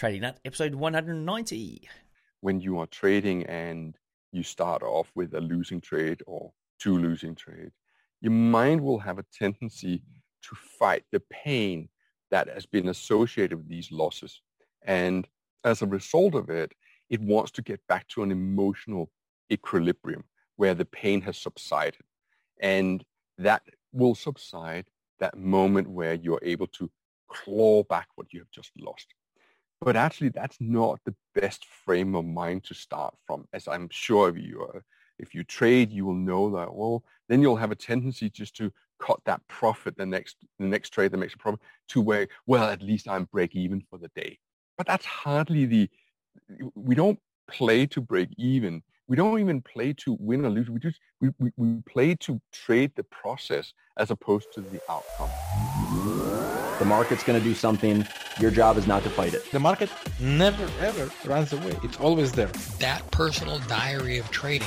Trading Nut, episode 190. When you are trading and you start off with a losing trade or two losing trades, your mind will have a tendency to fight the pain that has been associated with these losses. And as a result of it, it wants to get back to an emotional equilibrium where the pain has subsided. And that will subside that moment where you're able to claw back what you have just lost. But actually, that's not the best frame of mind to start from, as I'm sure if you are, if you trade, you will know that. Well, then you'll have a tendency just to cut that profit the next the next trade that makes a profit to where, well, at least I'm break even for the day. But that's hardly the. We don't play to break even. We don't even play to win or lose. We just we, we, we play to trade the process as opposed to the outcome. The market's going to do something. Your job is not to fight it. The market never ever runs away. It's always there. That personal diary of trading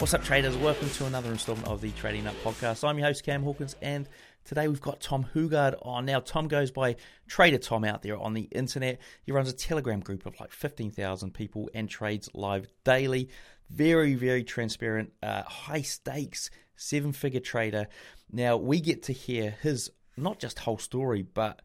What's up, traders? Welcome to another installment of the Trading Nut Podcast. I'm your host, Cam Hawkins, and today we've got Tom Hougaard on. Now, Tom goes by Trader Tom out there on the internet. He runs a Telegram group of like 15,000 people and trades live daily. Very, very transparent, uh, high stakes, seven figure trader. Now, we get to hear his not just whole story, but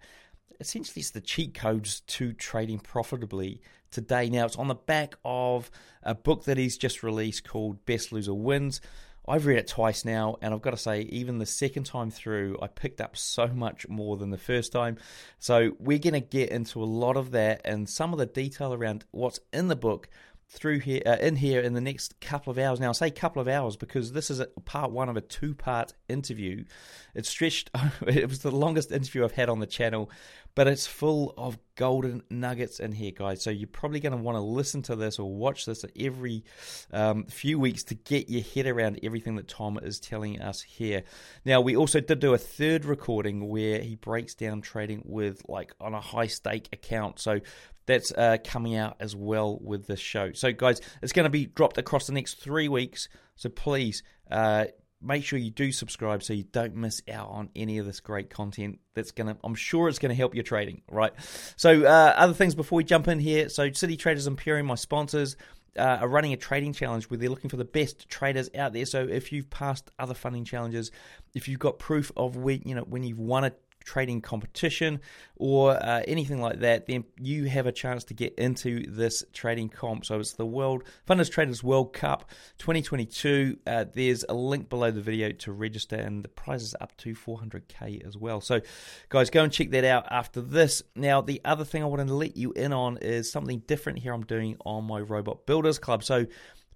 essentially it's the cheat codes to trading profitably today. Now, it's on the back of a book that he's just released called Best Loser Wins. I've read it twice now, and I've got to say, even the second time through, I picked up so much more than the first time. So, we're going to get into a lot of that and some of the detail around what's in the book through here uh, in here in the next couple of hours. Now, I say couple of hours because this is a part one of a two part interview. It's stretched. it was the longest interview I've had on the channel, but it's full of golden nuggets in here, guys. So you're probably going to want to listen to this or watch this every um, few weeks to get your head around everything that Tom is telling us here. Now, we also did do a third recording where he breaks down trading with like on a high stake account. So that's uh, coming out as well with this show. So, guys, it's going to be dropped across the next three weeks. So, please uh, make sure you do subscribe so you don't miss out on any of this great content. That's going to, I'm sure it's going to help your trading, right? So, uh, other things before we jump in here. So, City Traders Imperium, my sponsors. Uh, are running a trading challenge where they're looking for the best traders out there. So if you've passed other funding challenges, if you've got proof of when you know when you've won a trading competition or uh, anything like that, then you have a chance to get into this trading comp. So it's the World Funders Traders World Cup 2022. Uh, there's a link below the video to register, and the prize is up to 400k as well. So, guys, go and check that out after this. Now, the other thing I want to let you in on is something different here I'm doing on my Robot Builders Club. So,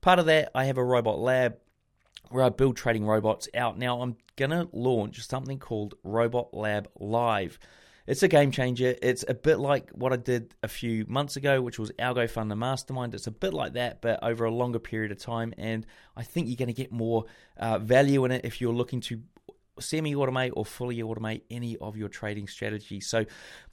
part of that, I have a robot lab where I build trading robots out. Now, I'm going to launch something called Robot Lab Live. It's a game changer. It's a bit like what I did a few months ago, which was Algo Fund the Mastermind. It's a bit like that, but over a longer period of time. And I think you're going to get more uh, value in it if you're looking to semi automate or fully automate any of your trading strategies. So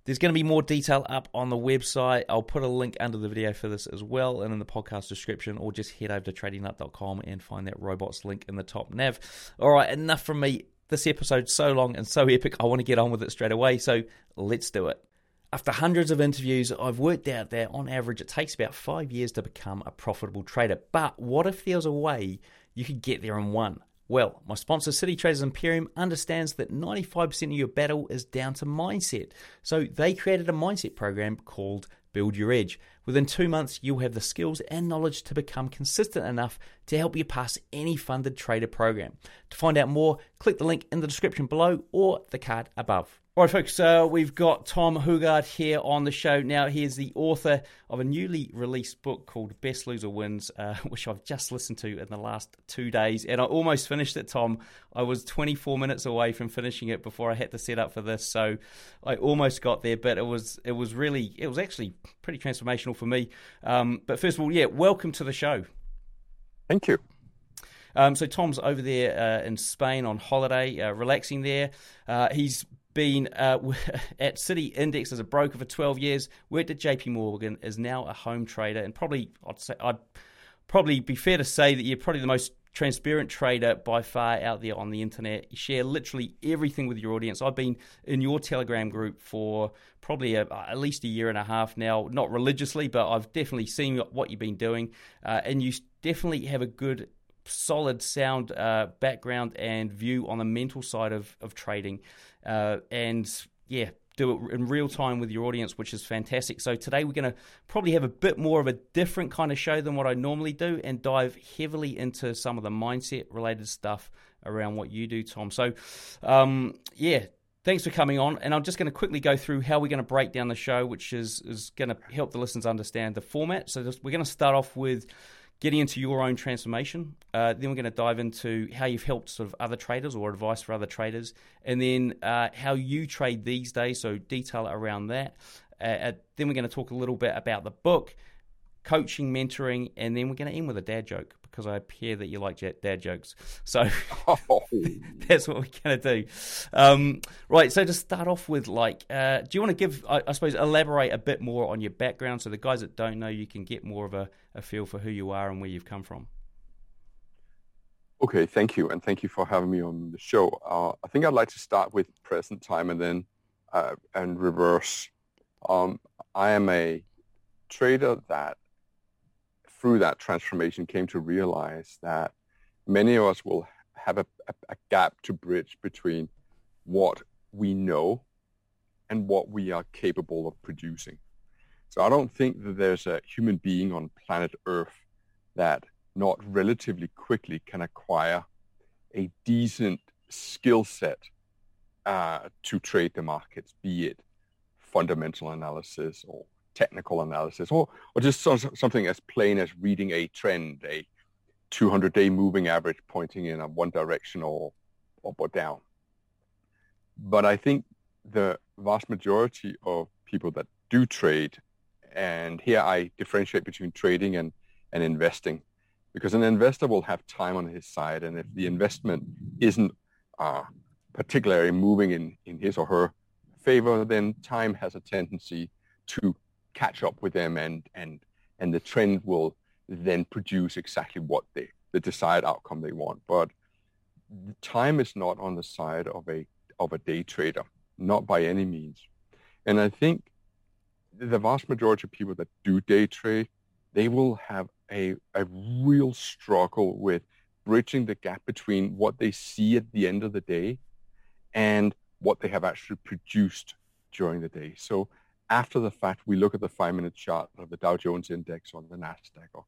there's going to be more detail up on the website. I'll put a link under the video for this as well and in the podcast description, or just head over to tradingnut.com and find that robots link in the top nav. All right, enough from me. This episode's so long and so epic, I want to get on with it straight away. So let's do it. After hundreds of interviews, I've worked out that on average it takes about five years to become a profitable trader. But what if there's a way you could get there in one? Well, my sponsor, City Traders Imperium, understands that 95% of your battle is down to mindset. So they created a mindset program called Build Your Edge. Within two months, you'll have the skills and knowledge to become consistent enough to help you pass any funded trader program. To find out more, click the link in the description below or the card above. Right, folks, uh, we've got Tom Hougaard here on the show. Now, he is the author of a newly released book called Best Loser Wins, uh, which I've just listened to in the last two days. And I almost finished it, Tom. I was 24 minutes away from finishing it before I had to set up for this. So I almost got there, but it was it was really, it was actually pretty transformational for me. Um, but first of all, yeah, welcome to the show. Thank you. Um, so Tom's over there uh, in Spain on holiday, uh, relaxing there. Uh, he's been uh, at City Index as a broker for 12 years, worked at JP Morgan, is now a home trader, and probably I'd say I'd probably be fair to say that you're probably the most transparent trader by far out there on the internet. You share literally everything with your audience. I've been in your Telegram group for probably a, at least a year and a half now, not religiously, but I've definitely seen what you've been doing, uh, and you definitely have a good solid sound uh, background and view on the mental side of, of trading. Uh, and yeah, do it in real time with your audience, which is fantastic. So today we're going to probably have a bit more of a different kind of show than what I normally do and dive heavily into some of the mindset related stuff around what you do, Tom. So, um, yeah, thanks for coming on. And I'm just going to quickly go through how we're going to break down the show, which is, is going to help the listeners understand the format. So, we're going to start off with getting into your own transformation. Uh, then we're going to dive into how you've helped sort of other traders or advice for other traders, and then uh, how you trade these days. So detail around that. Uh, then we're going to talk a little bit about the book, coaching, mentoring, and then we're going to end with a dad joke because I hear that you like dad jokes. So oh. that's what we're going to do. Um, right. So to start off with, like, uh, do you want to give, I, I, suppose, elaborate a bit more on your background so the guys that don't know you can get more of a, a feel for who you are and where you've come from? Okay, thank you, and thank you for having me on the show. Uh, I think I'd like to start with present time and then uh, and reverse. Um, I am a trader that through that transformation came to realize that many of us will have a, a, a gap to bridge between what we know and what we are capable of producing. So I don't think that there's a human being on planet Earth that not relatively quickly can acquire a decent skill set uh, to trade the markets, be it fundamental analysis or technical analysis or, or just something as plain as reading a trend, a 200-day moving average pointing in a one direction or up or down. But I think the vast majority of people that do trade, and here I differentiate between trading and, and investing, because an investor will have time on his side, and if the investment isn't uh, particularly moving in, in his or her favor, then time has a tendency to catch up with them and and and the trend will then produce exactly what they the desired outcome they want. But time is not on the side of a of a day trader not by any means. And i think the vast majority of people that do day trade they will have a, a real struggle with bridging the gap between what they see at the end of the day and what they have actually produced during the day. So after the fact, we look at the five-minute chart of the Dow Jones Index or the Nasdaq or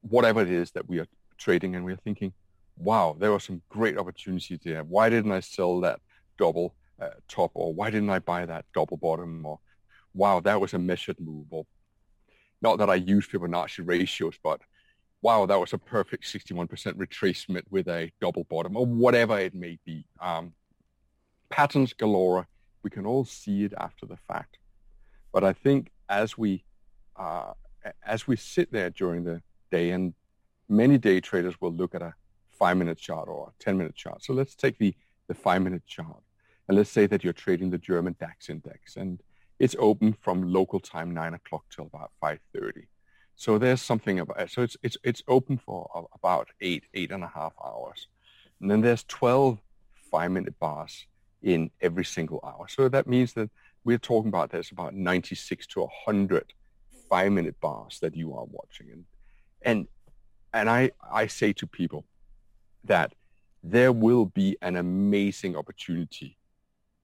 whatever it is that we are trading, and we're thinking, wow, there were some great opportunities there. Why didn't I sell that double uh, top, or why didn't I buy that double bottom, or wow, that was a measured move, or not that I use Fibonacci ratios, but wow, that was a perfect 61% retracement with a double bottom, or whatever it may be. Um, patterns galore. We can all see it after the fact. But I think as we uh, as we sit there during the day, and many day traders will look at a five-minute chart or a ten-minute chart. So let's take the the five-minute chart, and let's say that you're trading the German DAX index, and it's open from local time nine o'clock till about five thirty. So there's something about so it's it's it's open for about eight eight and a half hours, and then there's 12 five-minute bars in every single hour. So that means that we're talking about there's about 96 to 100 five minute bars that you are watching and and and I I say to people that there will be an amazing opportunity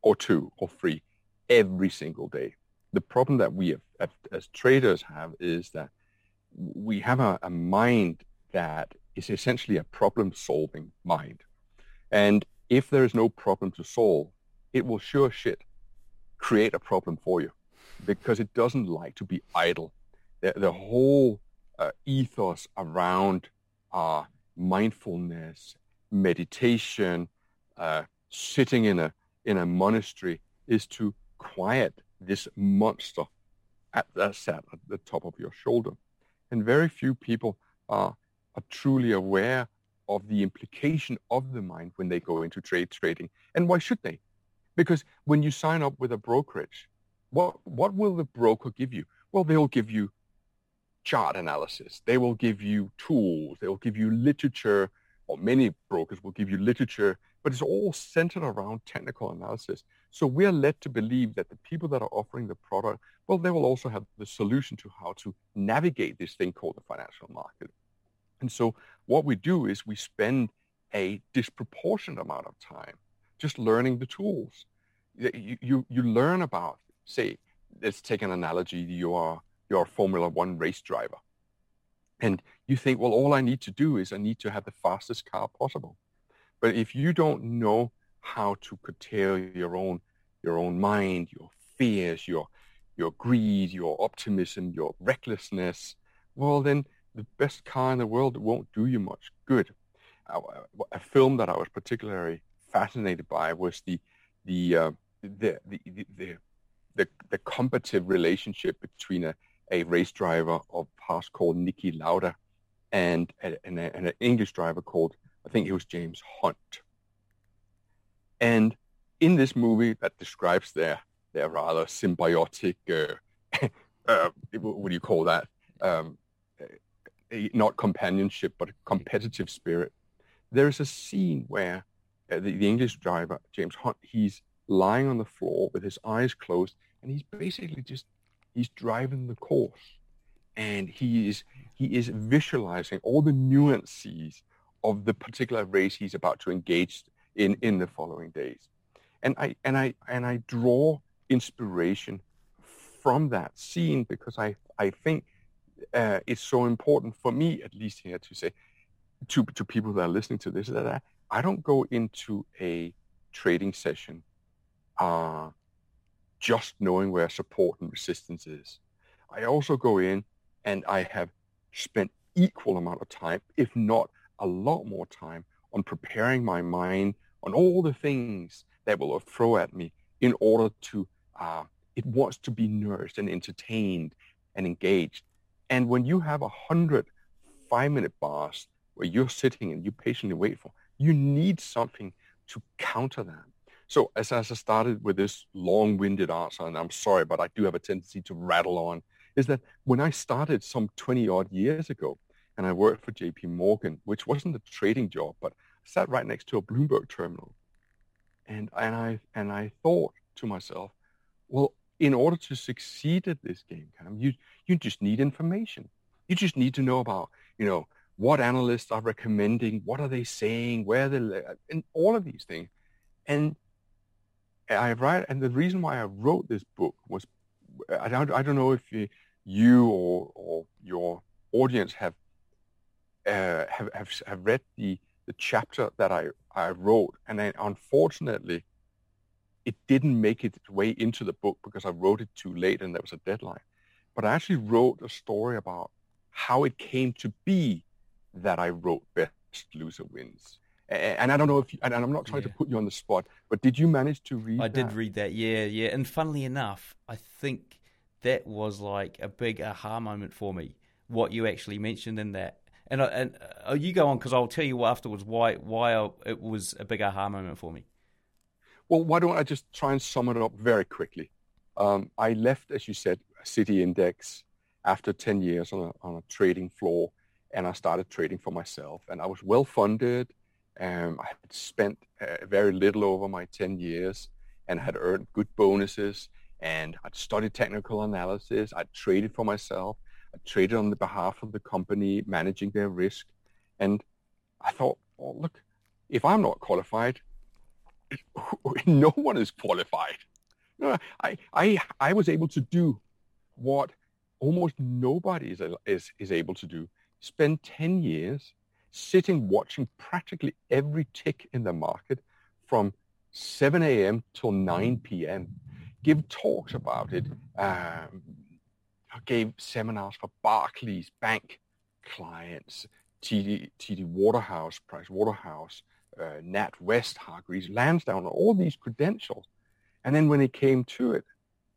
or two or three every single day. The problem that we have, as traders have is that we have a, a mind that is essentially a problem solving mind. And if there is no problem to solve, it will sure shit create a problem for you because it doesn't like to be idle. The, the whole uh, ethos around uh, mindfulness, meditation, uh, sitting in a in a monastery is to quiet this monster at that sat at the top of your shoulder. And very few people are, are truly aware of the implication of the mind when they go into trade trading. And why should they? Because when you sign up with a brokerage, what, what will the broker give you? Well, they'll give you chart analysis. They will give you tools. They will give you literature, or many brokers will give you literature, but it's all centered around technical analysis. So we are led to believe that the people that are offering the product, well, they will also have the solution to how to navigate this thing called the financial market. And so what we do is we spend a disproportionate amount of time just learning the tools. You, you, you learn about, say, let's take an analogy, you are, you're a Formula One race driver. And you think, well, all I need to do is I need to have the fastest car possible. But if you don't know how to curtail your own your own mind, your fears, your your greed, your optimism, your recklessness, well then the best car in the world won't do you much good. A film that I was particularly fascinated by was the the uh, the, the, the, the the competitive relationship between a, a race driver of past called Niki Lauda and, and, and, an English driver called I think it was James Hunt. And in this movie that describes their their rather symbiotic, uh, uh, what do you call that? Um, not companionship, but competitive spirit. There is a scene where uh, the, the English driver, James Hunt, he's lying on the floor with his eyes closed, and he's basically just he's driving the course, and he is he is visualizing all the nuances of the particular race he's about to engage in in the following days. And I and I and I draw inspiration from that scene because I I think uh, it's so important for me at least here to say to to people that are listening to this that I don't go into a trading session uh, just knowing where support and resistance is. I also go in and I have spent equal amount of time, if not a lot more time, on preparing my mind on all the things that will throw at me in order to, uh, it wants to be nourished and entertained and engaged. And when you have a hundred five-minute bars where you're sitting and you patiently wait for, you need something to counter that. So as, as I started with this long-winded answer, and I'm sorry, but I do have a tendency to rattle on, is that when I started some 20 odd years ago, and I worked for JP Morgan, which wasn't a trading job, but sat right next to a Bloomberg terminal. And, and, I, and I thought to myself, well, in order to succeed at this game, Cam, you, you just need information. You just need to know about, you know, what analysts are recommending, what are they saying, where they, and all of these things. And I write, and the reason why I wrote this book was, I don't, I don't know if you, you or, or your audience have, uh, have, have, have read the the chapter that I, I wrote. And then unfortunately, it didn't make its way into the book because I wrote it too late and there was a deadline. But I actually wrote a story about how it came to be that I wrote Best Loser Wins. And I don't know if, you, and I'm not trying yeah. to put you on the spot, but did you manage to read I that? did read that, yeah, yeah. And funnily enough, I think that was like a big aha moment for me, what you actually mentioned in that and and uh, you go on because I'll tell you afterwards why why it was a big aha moment for me. Well, why don't I just try and sum it up very quickly? Um, I left, as you said, City Index after 10 years on a, on a trading floor, and I started trading for myself. And I was well funded. Um, I had spent uh, very little over my 10 years and had earned good bonuses. And I'd studied technical analysis. I'd traded for myself. I traded on the behalf of the company, managing their risk. And I thought, oh, look, if I'm not qualified, no one is qualified. No, I, I, I was able to do what almost nobody is, is, is able to do. Spend 10 years sitting watching practically every tick in the market from 7 a.m. till 9 p.m. give talks about it. Um, I gave seminars for Barclays Bank clients, TD, TD Waterhouse, Price Waterhouse, uh, Nat West, Hargreaves, Lansdown, all these credentials. And then when it came to it,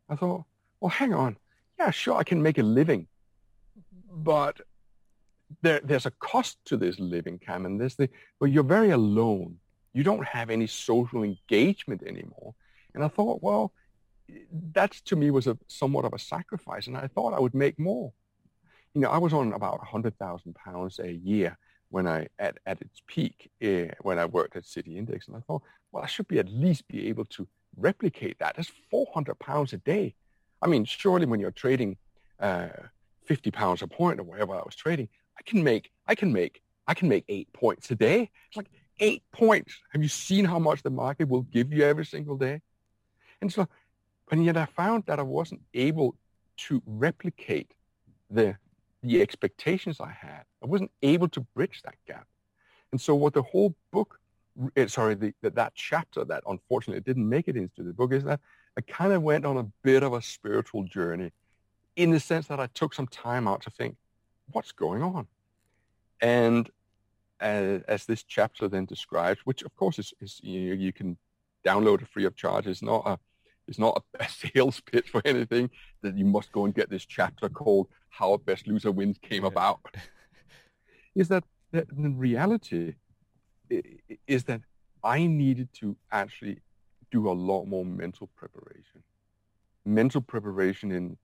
I thought, well, hang on. Yeah, sure, I can make a living. But there, there's a cost to this living, Cam, and this thing, but you're very alone. You don't have any social engagement anymore. And I thought, well, that to me was a somewhat of a sacrifice, and I thought I would make more. You know, I was on about 100,000 pounds a year when I at, at its peak uh, when I worked at City Index, and I thought, well, I should be at least be able to replicate that. That's 400 pounds a day. I mean, surely when you're trading uh, 50 pounds a point or whatever I was trading, I can make I can make I can make eight points a day. It's like eight points. Have you seen how much the market will give you every single day? And so and yet I found that I wasn't able to replicate the, the expectations I had. I wasn't able to bridge that gap. And so what the whole book, eh, sorry, the, that chapter that unfortunately didn't make it into the book is that I kind of went on a bit of a spiritual journey in the sense that I took some time out to think, what's going on? And as, as this chapter then describes, which of course is, is you, you can download it free of charge, It's not a it's not a sales pitch for anything that you must go and get this chapter called How Best Loser Wins came yeah. about. is that, that the reality is that I needed to actually do a lot more mental preparation. Mental preparation in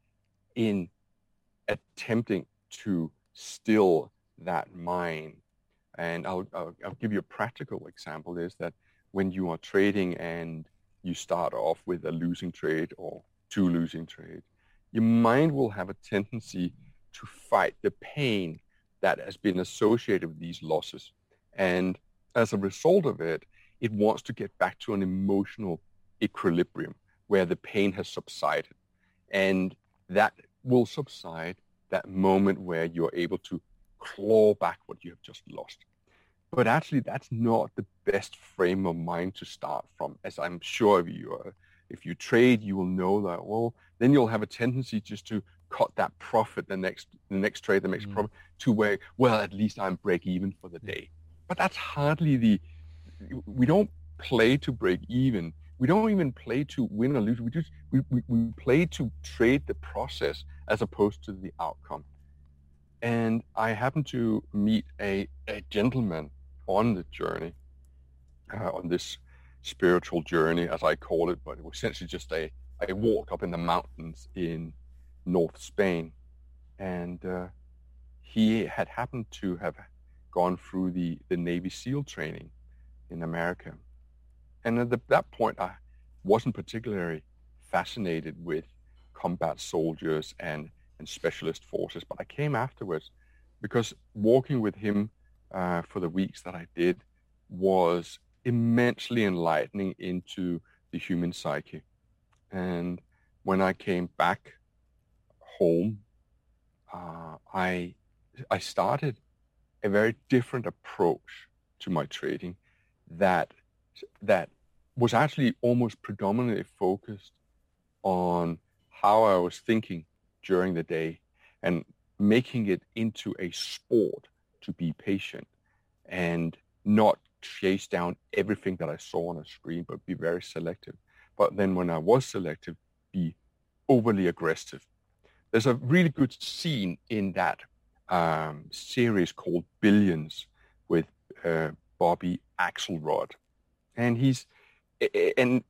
in attempting to still that mind. And I'll, I'll, I'll give you a practical example is that when you are trading and you start off with a losing trade or two losing trades, your mind will have a tendency to fight the pain that has been associated with these losses. And as a result of it, it wants to get back to an emotional equilibrium where the pain has subsided. And that will subside that moment where you're able to claw back what you have just lost. But actually, that's not the best frame of mind to start from, as I'm sure if you are, if you trade, you will know that. Well, then you'll have a tendency just to cut that profit the next the next trade, the next mm. profit to where well at least I'm break even for the mm. day. But that's hardly the. We don't play to break even. We don't even play to win or lose. We just we, we, we play to trade the process as opposed to the outcome. And I happened to meet a, a gentleman on the journey, uh, on this spiritual journey, as I call it, but it was essentially just a, a walk up in the mountains in North Spain. And uh, he had happened to have gone through the, the Navy SEAL training in America. And at the, that point, I wasn't particularly fascinated with combat soldiers and, and specialist forces, but I came afterwards because walking with him uh, for the weeks that I did was immensely enlightening into the human psyche. And when I came back home, uh, I I started a very different approach to my trading that that was actually almost predominantly focused on how I was thinking during the day and making it into a sport to be patient and not chase down everything that I saw on a screen, but be very selective. But then when I was selective, be overly aggressive. There's a really good scene in that um, series called Billions with uh, Bobby Axelrod. And he's, and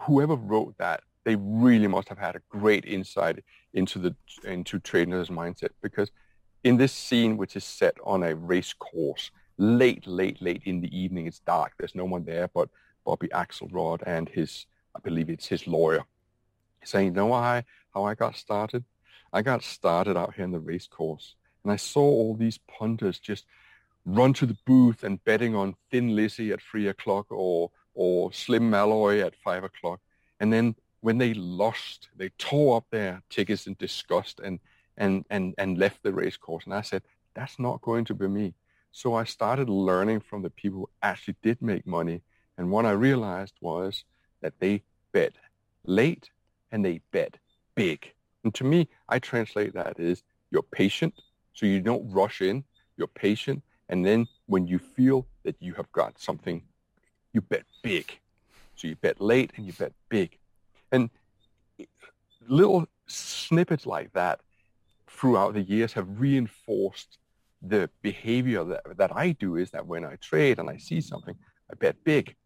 whoever wrote that, they really must have had a great insight into the, into traders' mindset because in this scene, which is set on a race course, late, late, late in the evening, it's dark. There's no one there but Bobby Axelrod and his, I believe it's his lawyer, saying, you know why, how I got started? I got started out here in the race course, and I saw all these punters just run to the booth and betting on Thin Lizzy at three o'clock or or Slim Malloy at five o'clock, and then when they lost, they tore up their tickets in disgust and and, and, and left the race course. And I said, that's not going to be me. So I started learning from the people who actually did make money. And what I realized was that they bet late and they bet big. And to me, I translate that as you're patient, so you don't rush in, you're patient, and then when you feel that you have got something, you bet big. So you bet late and you bet big. And little snippets like that throughout the years have reinforced the behavior that, that I do is that when I trade and I see something, I bet big.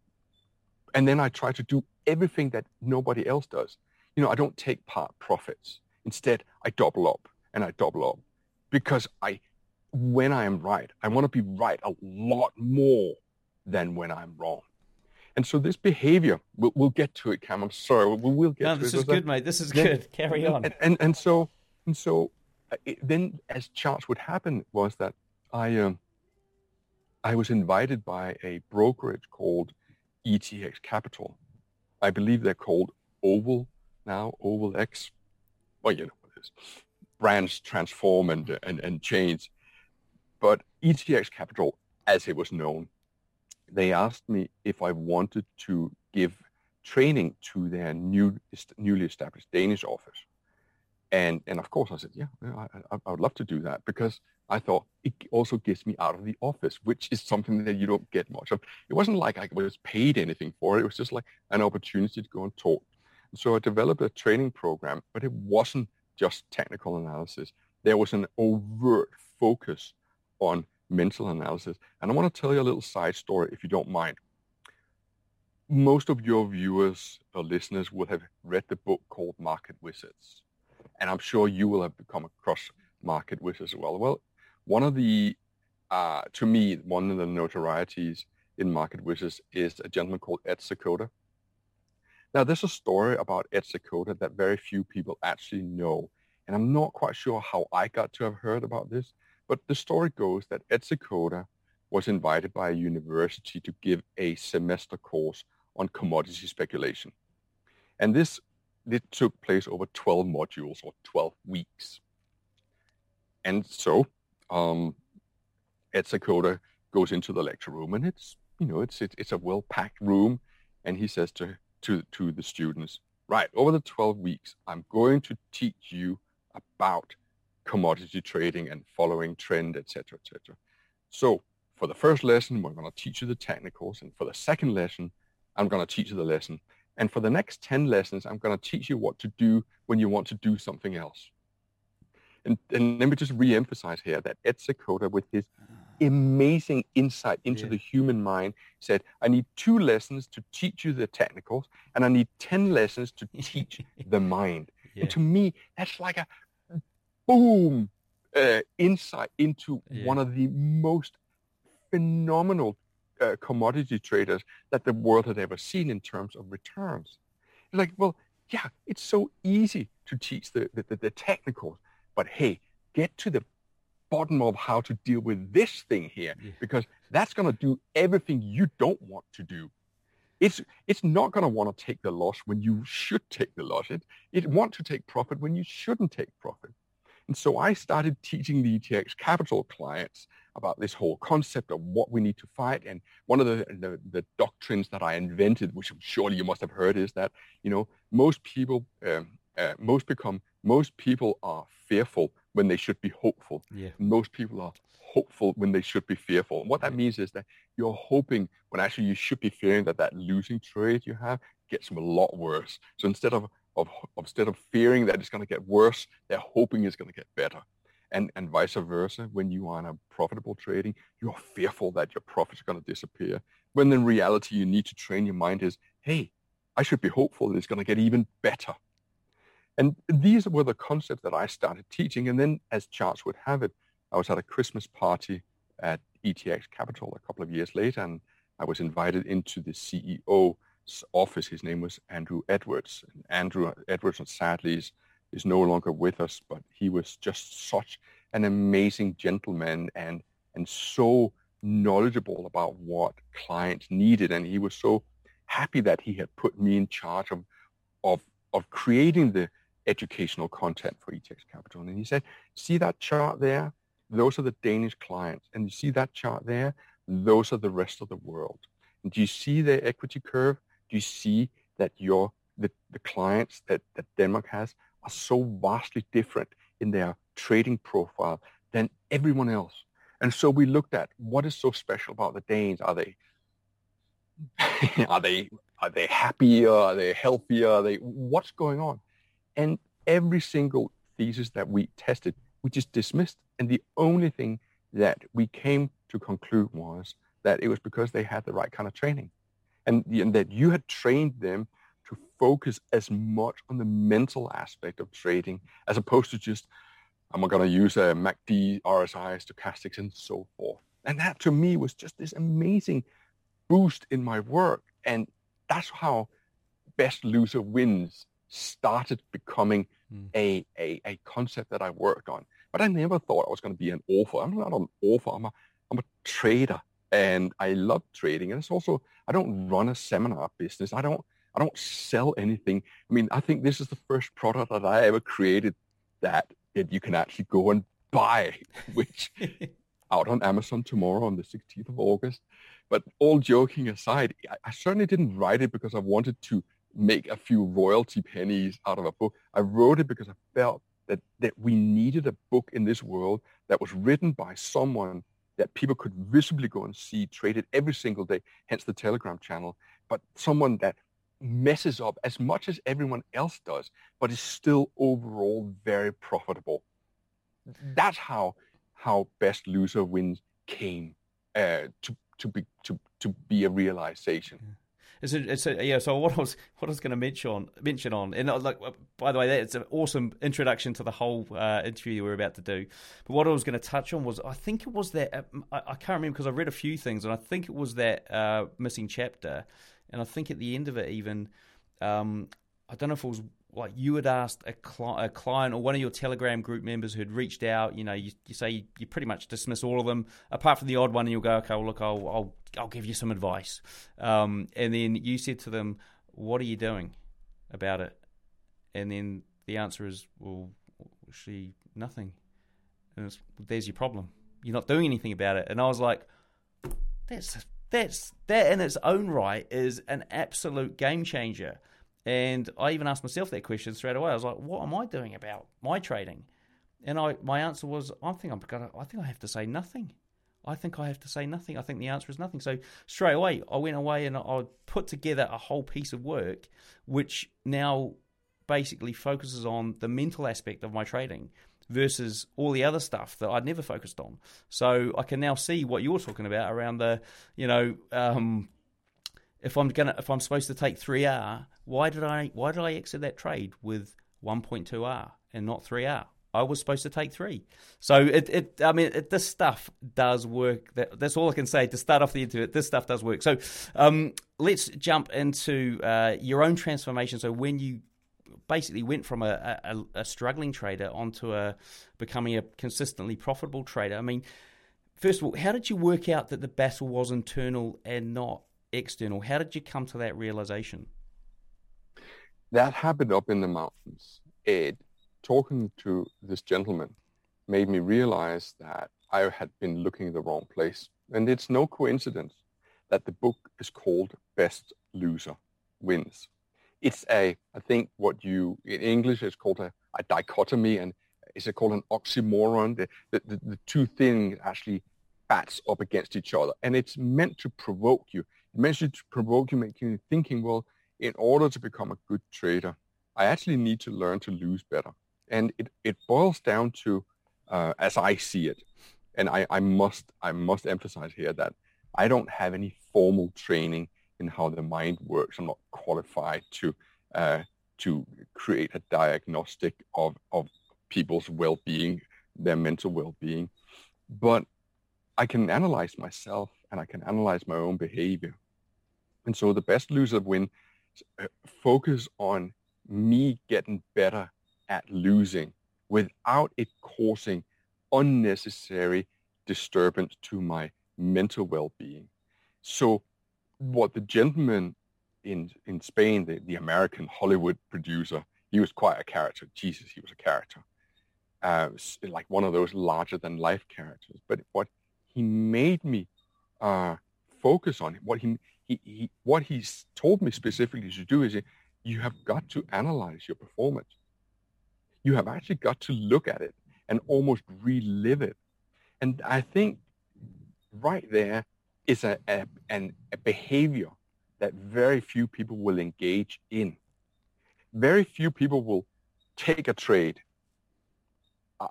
And then I try to do everything that nobody else does. You know, I don't take part profits. Instead, I double up and I double up because I, when I am right, I want to be right a lot more than when I'm wrong. And so this behavior, we'll, we'll get to it, Cam. I'm sorry, we'll, we'll get no, to this is good, mate. This is then, good. Carry on. And, and, and so, and so uh, it, then as charts would happen was that I, um, I was invited by a brokerage called ETX Capital. I believe they're called Oval now, Oval X. Well, you know what it is. Brands transform and, and, and change. But ETX Capital, as it was known, they asked me if I wanted to give training to their new, newly established Danish office. And, and of course I said, yeah, I, I, I would love to do that because I thought it also gets me out of the office, which is something that you don't get much of. It wasn't like I was paid anything for it. It was just like an opportunity to go and talk. And so I developed a training program, but it wasn't just technical analysis. There was an overt focus on mental analysis. And I want to tell you a little side story, if you don't mind. Most of your viewers or listeners will have read the book called Market Wizards and I'm sure you will have come across market wizards as well. Well, one of the, uh, to me, one of the notorieties in market wizards is a gentleman called Ed Seykota. Now, there's a story about Ed Seykota that very few people actually know, and I'm not quite sure how I got to have heard about this, but the story goes that Ed Seykota was invited by a university to give a semester course on commodity speculation. And this it took place over 12 modules or 12 weeks. And so um, Ed Seykota goes into the lecture room and it's, you know, it's, it, it's a well-packed room. And he says to, to, to the students, right, over the 12 weeks, I'm going to teach you about commodity trading and following trend, etc., etc. So for the first lesson, we're going to teach you the technicals. And for the second lesson, I'm going to teach you the lesson. And for the next 10 lessons, I'm going to teach you what to do when you want to do something else. And, and let me just re-emphasize here that Ed Seykota, with his ah. amazing insight into yeah. the human mind, said, I need two lessons to teach you the technicals, and I need 10 lessons to teach the mind. Yeah. And to me, that's like a boom uh, insight into yeah. one of the most phenomenal uh, commodity traders that the world had ever seen in terms of returns. It's like, well, yeah, it's so easy to teach the, the, the technicals, but hey, get to the bottom of how to deal with this thing here, yeah. because that's going to do everything you don't want to do. It's, it's not going to want to take the loss when you should take the loss. It, it want to take profit when you shouldn't take profit. And so I started teaching the ETX Capital clients about this whole concept of what we need to fight. And one of the, the, the doctrines that I invented, which surely you must have heard, is that, you know, most people, um, uh, most become, most people are fearful when they should be hopeful. Yeah. Most people are hopeful when they should be fearful. And what that means is that you're hoping when actually you should be fearing that that losing trade you have gets a lot worse. So instead of, of, instead of fearing that it's going to get worse, they're hoping it's going to get better and, and vice versa. When you are in a profitable trading, you're fearful that your profits are going to disappear. When in reality, you need to train your mind is, hey, I should be hopeful that it's going to get even better. And these were the concepts that I started teaching. And then as charts would have it, I was at a Christmas party at ETX Capital a couple of years later, and I was invited into the CEO's office. His name was Andrew Edwards. And Andrew Edwards, sadly, is is no longer with us, but he was just such an amazing gentleman and and so knowledgeable about what clients needed, and he was so happy that he had put me in charge of of of creating the educational content for ETX Capital. And he said, "See that chart there? Those are the Danish clients, and you see that chart there? Those are the rest of the world. And do you see the equity curve? Do you see that your the, the clients that, that Denmark has are so vastly different in their trading profile than everyone else. And so we looked at what is so special about the Danes. Are they are they are they happier? Are they healthier? Are they what's going on? And every single thesis that we tested, we just dismissed. And the only thing that we came to conclude was that it was because they had the right kind of training, and, and that you had trained them to focus as much on the mental aspect of trading as opposed to just I'm going to use a MACD, RSI, stochastics, and so forth. And that to me was just this amazing boost in my work. And that's how Best Loser Wins started becoming mm. a, a, a concept that I worked on. But I never thought I was going to be an author. I'm not an author. I'm a, I'm a trader. And I love trading. And it's also, I don't run a seminar business. I don't, I don't sell anything. I mean, I think this is the first product that I ever created that that you can actually go and buy, which out on Amazon tomorrow on the 16th of August. But all joking aside, I, I, certainly didn't write it because I wanted to make a few royalty pennies out of a book. I wrote it because I felt that, that we needed a book in this world that was written by someone that people could visibly go and see traded every single day, hence the Telegram channel, but someone that messes up as much as everyone else does, but is still overall very profitable. That's how how best loser wins came uh, to to be to to be a realization. It's a, it's a, yeah. So what I was what I was going to mention on mention on, and uh, like uh, by the way, it's an awesome introduction to the whole uh, interview we are about to do. But what I was going to touch on was I think it was that uh, I, I, can't remember because I read a few things, and I think it was that uh, missing chapter and I think at the end of it, even um, I don't know if it was like you had asked a, cli- a, client or one of your Telegram group members who'd reached out. You know, you, you say you, you, pretty much dismiss all of them apart from the odd one, and you'll go, okay, well, look, I'll I'll, I'll give you some advice. Um, and then you said to them, what are you doing about it? And then the answer is, well, she nothing. And there's your problem. You're not doing anything about it. And I was like, that's that's that in its own right is an absolute game changer. And I even asked myself that question straight away. I was like, "What am I doing about my trading?" And I, my answer was, "I think I'm gonna. I think I have to say nothing. I think I have to say nothing. I think the answer is nothing." So straight away, I went away and I put together a whole piece of work, which now basically focuses on the mental aspect of my trading versus all the other stuff that I'd never focused on. So I can now see what you're talking about around the, you know, um, if I'm gonna if I'm supposed to take three R, why did I why did I exit that trade with 1.2 R and not three R? I was supposed to take three. So it, it I mean, it, this stuff does work. That, that's all I can say to start off the interview. This stuff does work. So um, let's jump into uh, your own transformation. So when you basically went from a, a, a struggling trader onto a becoming a consistently profitable trader. I mean, first of all, how did you work out that the battle was internal and not external? How did you come to that realization? That happened up in the mountains. Ed, talking to this gentleman made me realize that I had been looking in the wrong place. And it's no coincidence that the book is called Best Loser Wins it's a, I think what you, in English, is called a, a dichotomy and is it called an oxymoron? The, the, the, the, two things actually bats up against each other. And it's meant to provoke you. It's provoking, you, you thinking, well, in order to become a good trader, I actually need to learn to lose better. And it, it boils down to, uh, as I see it, and I, I must I must emphasize here that I don't have any formal training in how the mind works. I'm not qualified to uh, to create a diagnostic of of people's well-being, their mental well-being, but I can analyze myself and I can analyze my own behavior. And so the best loser win uh, focus on me getting better at losing without it causing unnecessary disturbance to my mental well-being. So what the gentleman in in Spain, the, the American Hollywood producer, he was quite a character. Jesus, he was a character, uh, like one of those larger than life characters. But what he made me uh, focus on, what he, he, what he's told me specifically to do is you have got to analyze your performance. You have actually got to look at it and almost relive it. And I think right there is a, a, an, a behavior that very few people will engage in. Very few people will take a trade.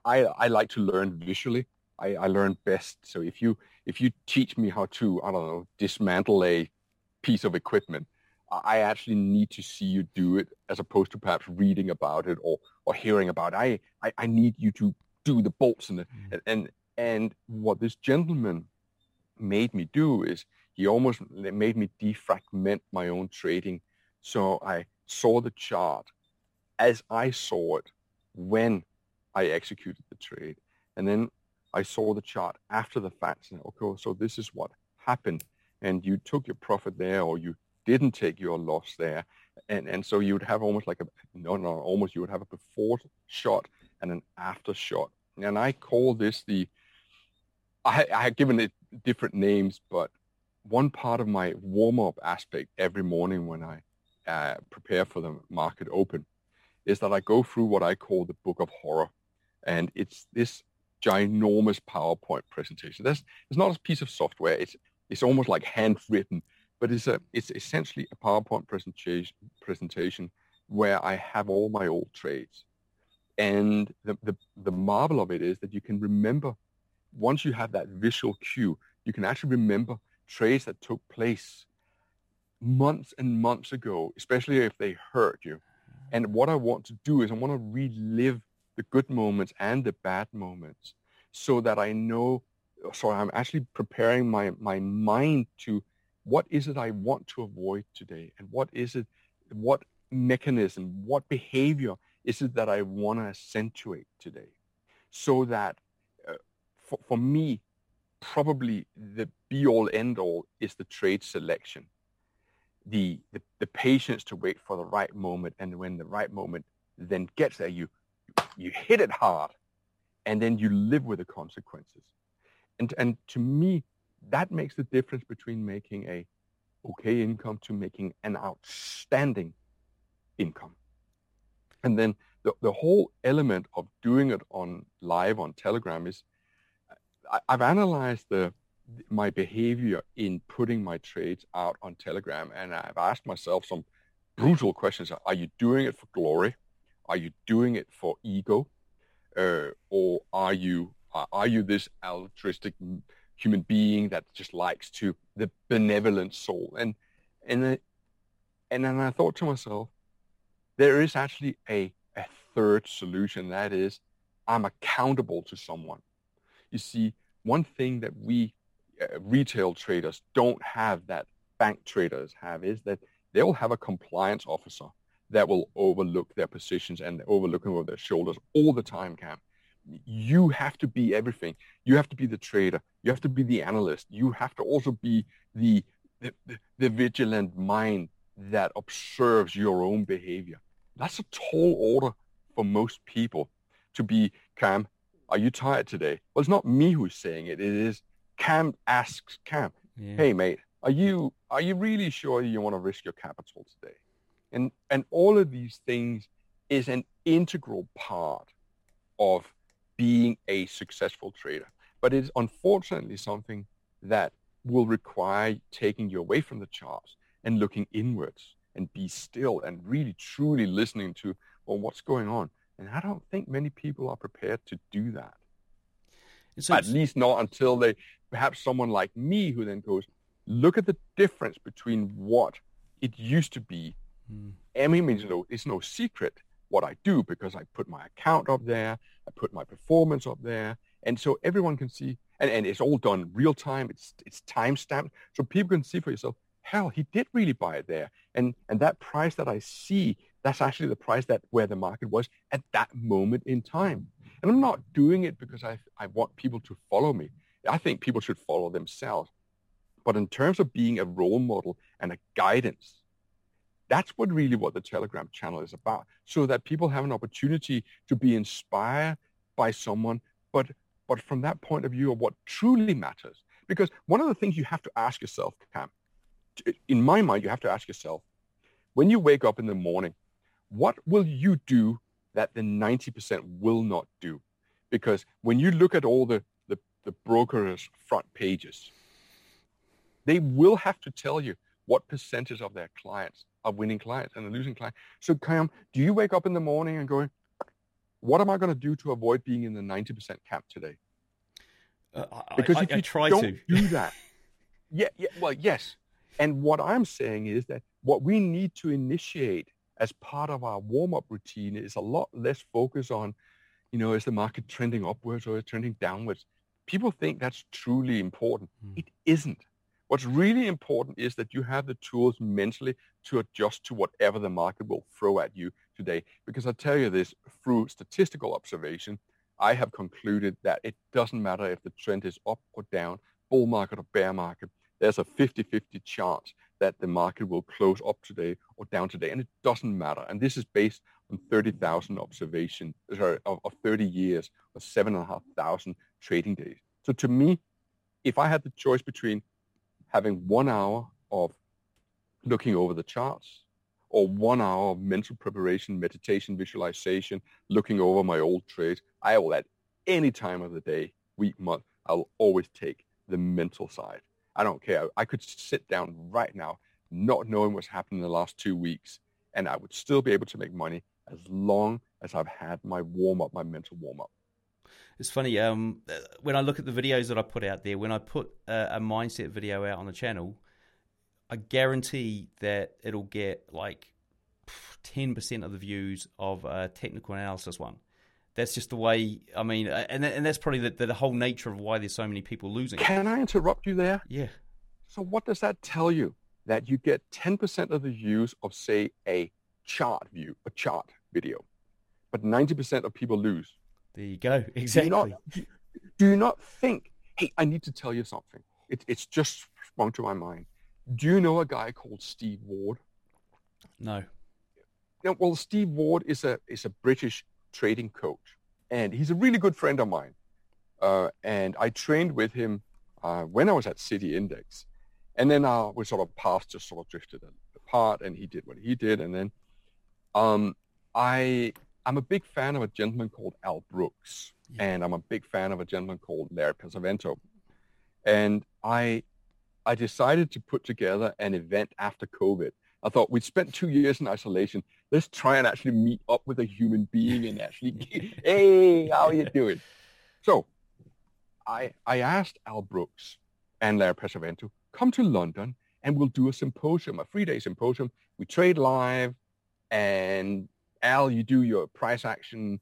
I, I like to learn visually. I, I learn best. So if you if you teach me how to, I don't know, dismantle a piece of equipment, I actually need to see you do it as opposed to perhaps reading about it or, or hearing about it. I, I, I need you to do the bolts and, the, mm. and and what this gentleman made me do is he almost made me defragment my own trading. So I saw the chart as I saw it when I executed the trade. And then I saw the chart after the fact. And okay, so this is what happened. And you took your profit there or you didn't take your loss there. And, and so you would have almost like a, no, no, almost you would have a before shot and an after shot. And I call this the, I, I had given it different names, but one part of my warm-up aspect every morning when I uh, prepare for the market open is that I go through what I call the book of horror. And it's this ginormous PowerPoint presentation. That's it's not a piece of software. It's it's almost like handwritten, but it's a it's essentially a PowerPoint presentation presentation where I have all my old trades. And the, the, the marvel of it is that you can remember once you have that visual cue, you can actually remember trades that took place months and months ago, especially if they hurt you. And what I want to do is I want to relive the good moments and the bad moments so that I know, so I'm actually preparing my, my mind to what is it I want to avoid today? And what is it, what mechanism, what behavior is it that I want to accentuate today? So that uh, for, for me, probably the be all end all is the trade selection. The, the, the patience to wait for the right moment and when the right moment then gets there, you, you hit it hard and then you live with the consequences. And, and to me, that makes the difference between making a okay income to making an outstanding income. And then the, the whole element of doing it on live on Telegram is I, I've analyzed the my behavior in putting my trades out on Telegram, and I've asked myself some brutal questions: Are you doing it for glory? Are you doing it for ego, uh, or are you are you this altruistic human being that just likes to the benevolent soul? And and then, and then I thought to myself, there is actually a a third solution. That is, I'm accountable to someone. You see, one thing that we uh, retail traders don't have that bank traders have is that they'll have a compliance officer that will overlook their positions and overlook them over their shoulders all the time, Cam. You have to be everything. You have to be the trader. You have to be the analyst. You have to also be the, the, the vigilant mind that observes your own behavior. That's a tall order for most people to be, Cam, are you tired today? Well, it's not me who's saying it. It is Cam asks Cam, yeah. hey, mate, are you, are you really sure you want to risk your capital today? And, and all of these things is an integral part of being a successful trader. But it's unfortunately something that will require taking you away from the charts and looking inwards and be still and really truly listening to well what's going on and I don't think many people are prepared to do that. So At least not until they, perhaps someone like me who then goes, look at the difference between what it used to be. Mm. I mean, it's no, it's no secret what I do because I put my account up there, I put my performance up there, and so everyone can see, and, and it's all done real time. It's it's time stamped, so people can see for yourself. Hell, he did really buy it there, and and that price that I see that's actually the price that where the market was at that moment in time. And I'm not doing it because I, I want people to follow me. I think people should follow themselves. But in terms of being a role model and a guidance, that's what really what the Telegram channel is about. So that people have an opportunity to be inspired by someone, but but from that point of view of what truly matters. Because one of the things you have to ask yourself, Cam, in my mind, you have to ask yourself, when you wake up in the morning, what will you do that the 90% will not do? Because when you look at all the, the, the brokers' front pages, they will have to tell you what percentage of their clients are winning clients and are losing clients. So, Cam, do you wake up in the morning and going, what am I going to do to avoid being in the 90% cap today? Uh, because I, if I, you try don't to do that, yeah, yeah, well, yes. And what I'm saying is that what we need to initiate as part of our warm-up routine is a lot less focus on, you know, is the market trending upwards or is it trending downwards? People think that's truly important. Hmm. It isn't. What's really important is that you have the tools mentally to adjust to whatever the market will throw at you today. Because I tell you this, through statistical observation, I have concluded that it doesn't matter if the trend is up or down, bull market or bear market. There's a 50-50 chance that the market will close up today or down today, and it doesn't matter. And this is based on 30,000 observation, sorry, of, of 30 years or 7,500 trading days. So to me, if I had the choice between having one hour of looking over the charts or one hour of mental preparation, meditation, visualization, looking over my old trades, I will at any time of the day, week, month, I'll always take the mental side. I don't care. I could sit down right now, not knowing what's happened in the last two weeks, and I would still be able to make money as long as I've had my warm up, my mental warm up. It's funny um, when I look at the videos that I put out there. When I put a, a mindset video out on the channel, I guarantee that it'll get like ten percent of the views of a technical analysis one. That's just the way. I mean, and and that's probably the, the whole nature of why there's so many people losing. Can I interrupt you there? Yeah. So what does that tell you? That you get ten percent of the views of say a chart view, a chart video, but ninety percent of people lose. There you go. Exactly. Do you, not, do you not think, hey, I need to tell you something. It, it's just sprung to my mind. Do you know a guy called Steve Ward? No. Well, Steve Ward is a is a British trading coach, and he's a really good friend of mine. Uh, and I trained with him uh, when I was at City Index, and then uh, we sort of paths just sort of drifted apart, and he did what he did, and then um, I I'm a big fan of a gentleman called Al Brooks, yeah. and I'm a big fan of a gentleman called Larry Pesavento. And I, I decided to put together an event after COVID. I thought we'd spent two years in isolation. Let's try and actually meet up with a human being and actually, hey, how are you doing? So I, I asked Al Brooks and Larry Pesavento, come to London and we'll do a symposium, a three-day symposium. We trade live and Al, you do your price action.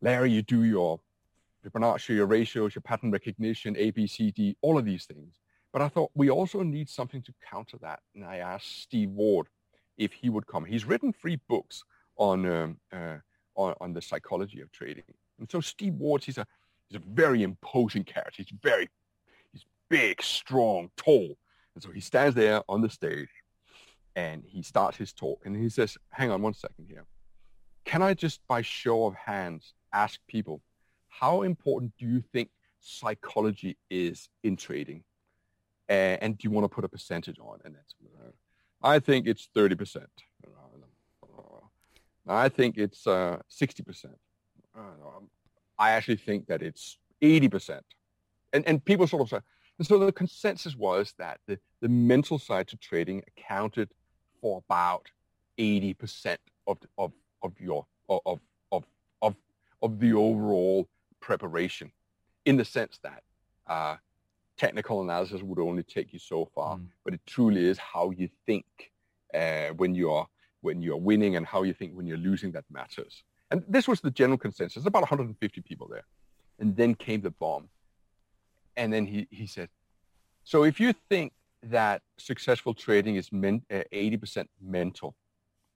Larry, you do your Fibonacci, your ratios, your pattern recognition, A, B, C, D, all of these things. But I thought we also need something to counter that. And I asked Steve Ward if he would come. He's written three books on, um, uh, on, on, the psychology of trading. And so Steve Ward, he's a, he's a very imposing character. He's very, he's big, strong, tall. And so he stands there on the stage and he starts his talk and he says, hang on one second here. Can I just by show of hands ask people, how important do you think psychology is in trading? Uh, and do you want to put a percentage on? And that's, uh, I think it's 30%. I think it's uh, 60%. I actually think that it's 80%. And, and people sort of say, and so the consensus was that the, the mental side to trading accounted for about 80% of, of, of your of of of of the overall preparation, in the sense that uh, technical analysis would only take you so far, mm. but it truly is how you think uh, when you're when you're winning and how you think when you're losing that matters. And this was the general consensus. About 150 people there, and then came the bomb. And then he he said, so if you think that successful trading is men, uh, 80% mental,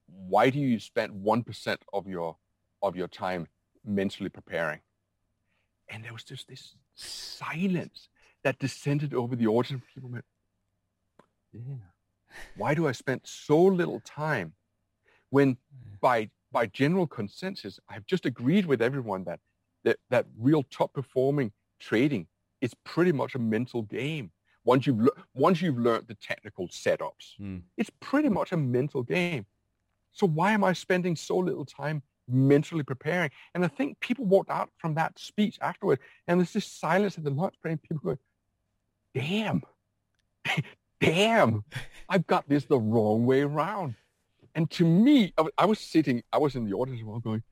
why do you spend 1% of your of your time mentally preparing and there was just this silence that descended over the audience people went yeah why do i spend so little time when by by general consensus i've just agreed with everyone that that, that real top performing trading is pretty much a mental game once you've once you've learned the technical setups mm. it's pretty much a mental game So why am I spending so little time mentally preparing? And I think people walked out from that speech afterward, and there's this silence at the lunch break. People going, "Damn, damn, I've got this the wrong way around." And to me, I was sitting, I was in the audience while going,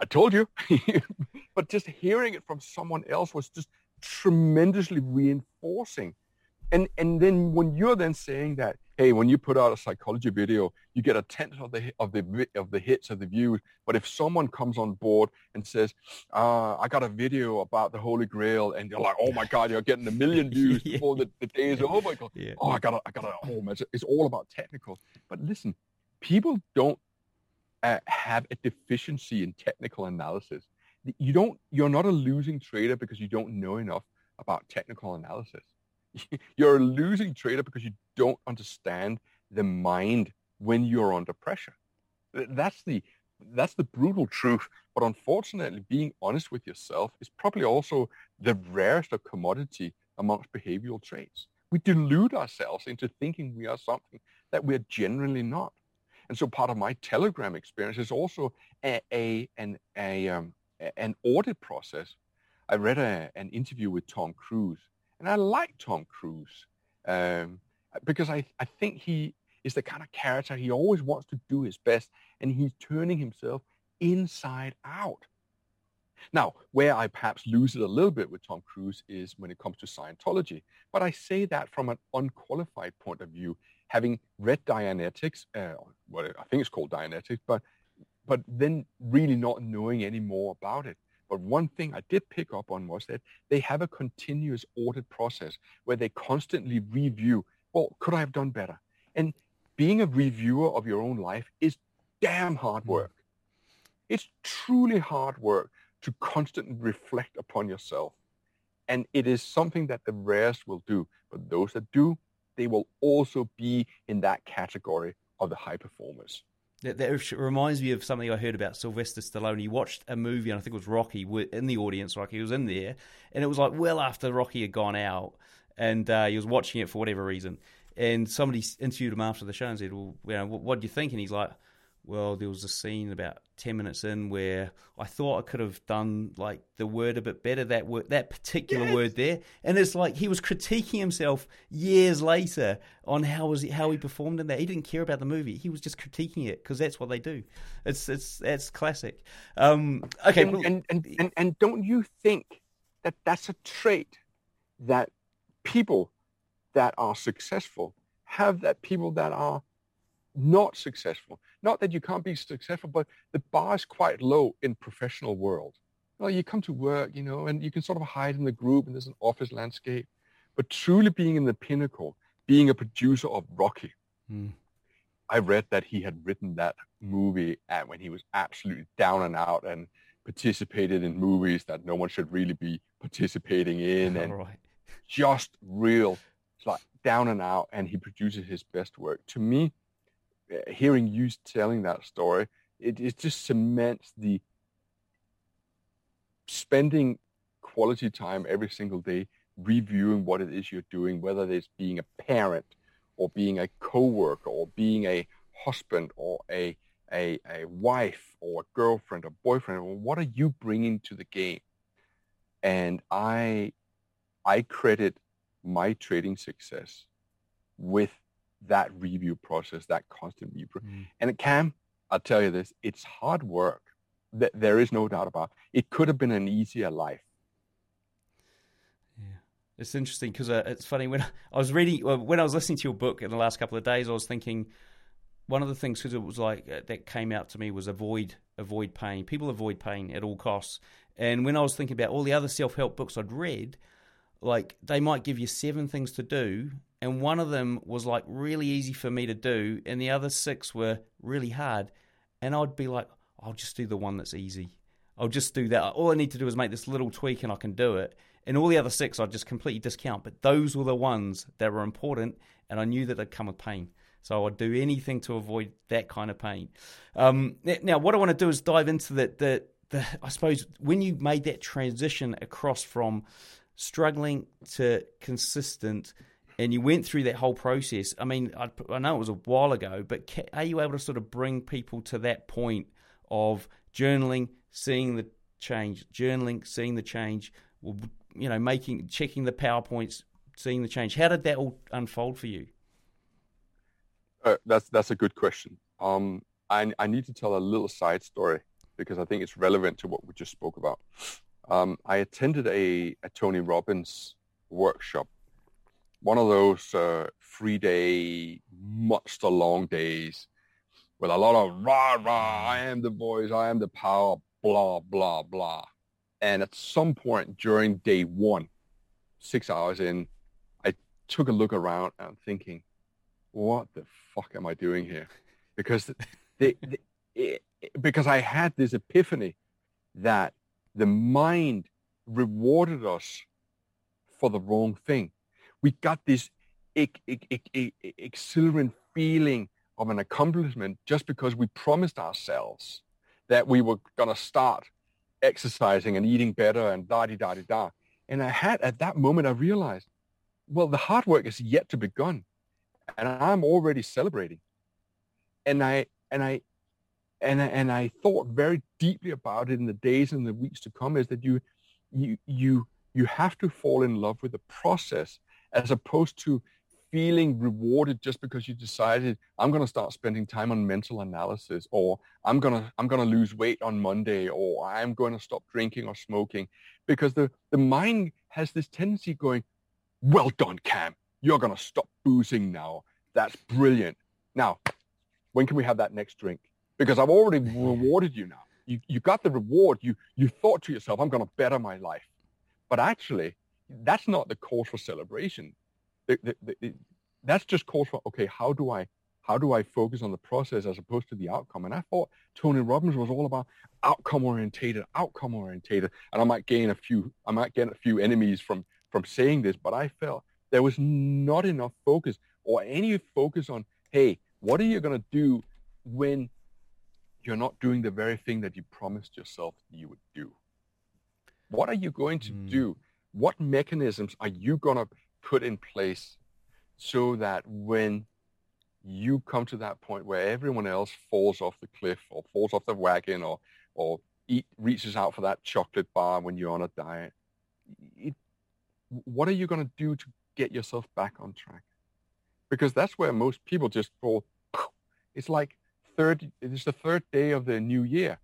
"I told you," but just hearing it from someone else was just tremendously reinforcing. And and then when you're then saying that, hey, when you put out a psychology video, you get a tenth of the of the of the hits of the views. But if someone comes on board and says, uh, I got a video about the Holy Grail, and you're like, oh my God, you're getting a million views yeah. before the, the day is over. Yeah. Oh, I got I got a home. It's, it's all about technical. But listen, people don't uh, have a deficiency in technical analysis. You don't. You're not a losing trader because you don't know enough about technical analysis. You're a losing trader because you don't understand the mind when you're under pressure. That's the that's the brutal truth. But unfortunately, being honest with yourself is probably also the rarest of commodity amongst behavioral traits. We delude ourselves into thinking we are something that we're generally not. And so part of my Telegram experience is also a, a an a um, an audit process. I read a, an interview with Tom Cruise, and I like Tom Cruise um, because I, I think he is the kind of character he always wants to do his best, and he's turning himself inside out. Now, where I perhaps lose it a little bit with Tom Cruise is when it comes to Scientology. But I say that from an unqualified point of view, having read Dianetics, uh, I think it's called Dianetics, but but then really not knowing any more about it. But one thing I did pick up on was that they have a continuous audit process where they constantly review, well, could I have done better? And being a reviewer of your own life is damn hard hmm. work. It's truly hard work to constantly reflect upon yourself. And it is something that the rarest will do. But those that do, they will also be in that category of the high performers. That, that, reminds me of something I heard about Sylvester Stallone. He watched a movie, and I think it was Rocky, in the audience. Like he was in there, and it was like well after Rocky had gone out, and uh, he was watching it for whatever reason. And somebody interviewed him after the show and said, "Well, you know, what, what do you think?" And he's like, well, there was a scene about ten minutes in where I thought I could have done like the word a bit better that word, that particular yes. word there, and it's like he was critiquing himself years later on how was he, how he performed in that. He didn't care about the movie; he was just critiquing it because that's what they do. It's it's that's classic. Um, okay, and, well, and, and, and and don't you think that that's a trait that people that are successful have that people that are not successful. Not that you can't be successful, but the bar is quite low in professional world. Well, you come to work, you know, and you can sort of hide in the group and there's an office landscape. But truly being in the pinnacle, being a producer of Rocky, mm. I read that he had written that movie at when he was absolutely down and out and participated in movies that no one should really be participating in and right. just real like down and out and he produces his best work. To me, Uh, hearing you telling that story, it, it just cements the spending quality time every single day reviewing what it is you're doing, whether it's being a parent or being a coworker or being a husband or a, a, a wife or a girlfriend or boyfriend, or what are you bringing to the game? And I, I credit my trading success with that review process, that constant review. Mm. And it can, I'll tell you this, it's hard work. There is no doubt about it. It could have been an easier life. Yeah, it's interesting because uh, it's funny when I was reading, when I was listening to your book in the last couple of days, I was thinking one of the things because it was like uh, that came out to me was avoid avoid pain. People avoid pain at all costs. And when I was thinking about all the other self help books I'd read, like they might give you seven things to do and one of them was like really easy for me to do, and the other six were really hard. And I'd be like, I'll just do the one that's easy. I'll just do that. All I need to do is make this little tweak and I can do it. And all the other six I'd just completely discount. But those were the ones that were important, and I knew that they'd come with pain. So I'd do anything to avoid that kind of pain. Um, now, what I want to do is dive into the, the, the, I suppose, when you made that transition across from struggling to consistent and you went through that whole process. I mean, I, I know it was a while ago, but ca- are you able to sort of bring people to that point of journaling, seeing the change, journaling, seeing the change, you know, making checking the powerpoints, seeing the change? How did that all unfold for you? Uh, that's that's a good question. Um, I I need to tell a little side story because I think it's relevant to what we just spoke about. Um, I attended a, a Tony Robbins workshop one of those uh, three day monster long days with a lot of rah rah, I am the voice, I am the power, blah, blah, blah. And at some point during day one, six hours in, I took a look around and thinking, what the fuck am I doing here? Because it, because I had this epiphany that the mind rewarded us for the wrong thing we got this exhilarant feeling of an accomplishment just because we promised ourselves that we were going to start exercising and eating better and da di da di da. And I had at that moment I realized, well, the hard work is yet to begun, and I'm already celebrating. And I and I and I, and I thought very deeply about it in the days and the weeks to come. Is that you you you you have to fall in love with the process as opposed to feeling rewarded just because you decided I'm going to start spending time on mental analysis or I'm going to I'm going to lose weight on Monday or I'm going to stop drinking or smoking because the the mind has this tendency going well done Cam. You're going to stop boozing now. That's brilliant. Now when can we have that next drink? Because I've already rewarded you now. You you got the reward. You you thought to yourself I'm going to better my life. But actually that's not the cause for celebration. The, the, the, that's just cause for okay. How do I how do I focus on the process as opposed to the outcome? And I thought Tony Robbins was all about outcome orientated, outcome orientated. And I might gain a few I might gain a few enemies from from saying this, but I felt there was not enough focus or any focus on hey, what are you going to do when you're not doing the very thing that you promised yourself you would do? What are you going to mm. do what mechanisms are you going to put in place so that when you come to that point where everyone else falls off the cliff or falls off the wagon or or eat reaches out for that chocolate bar when you're on a diet it, what are you going to do to get yourself back on track? Because that's where most people just fall it's like third it's the third day of the new year.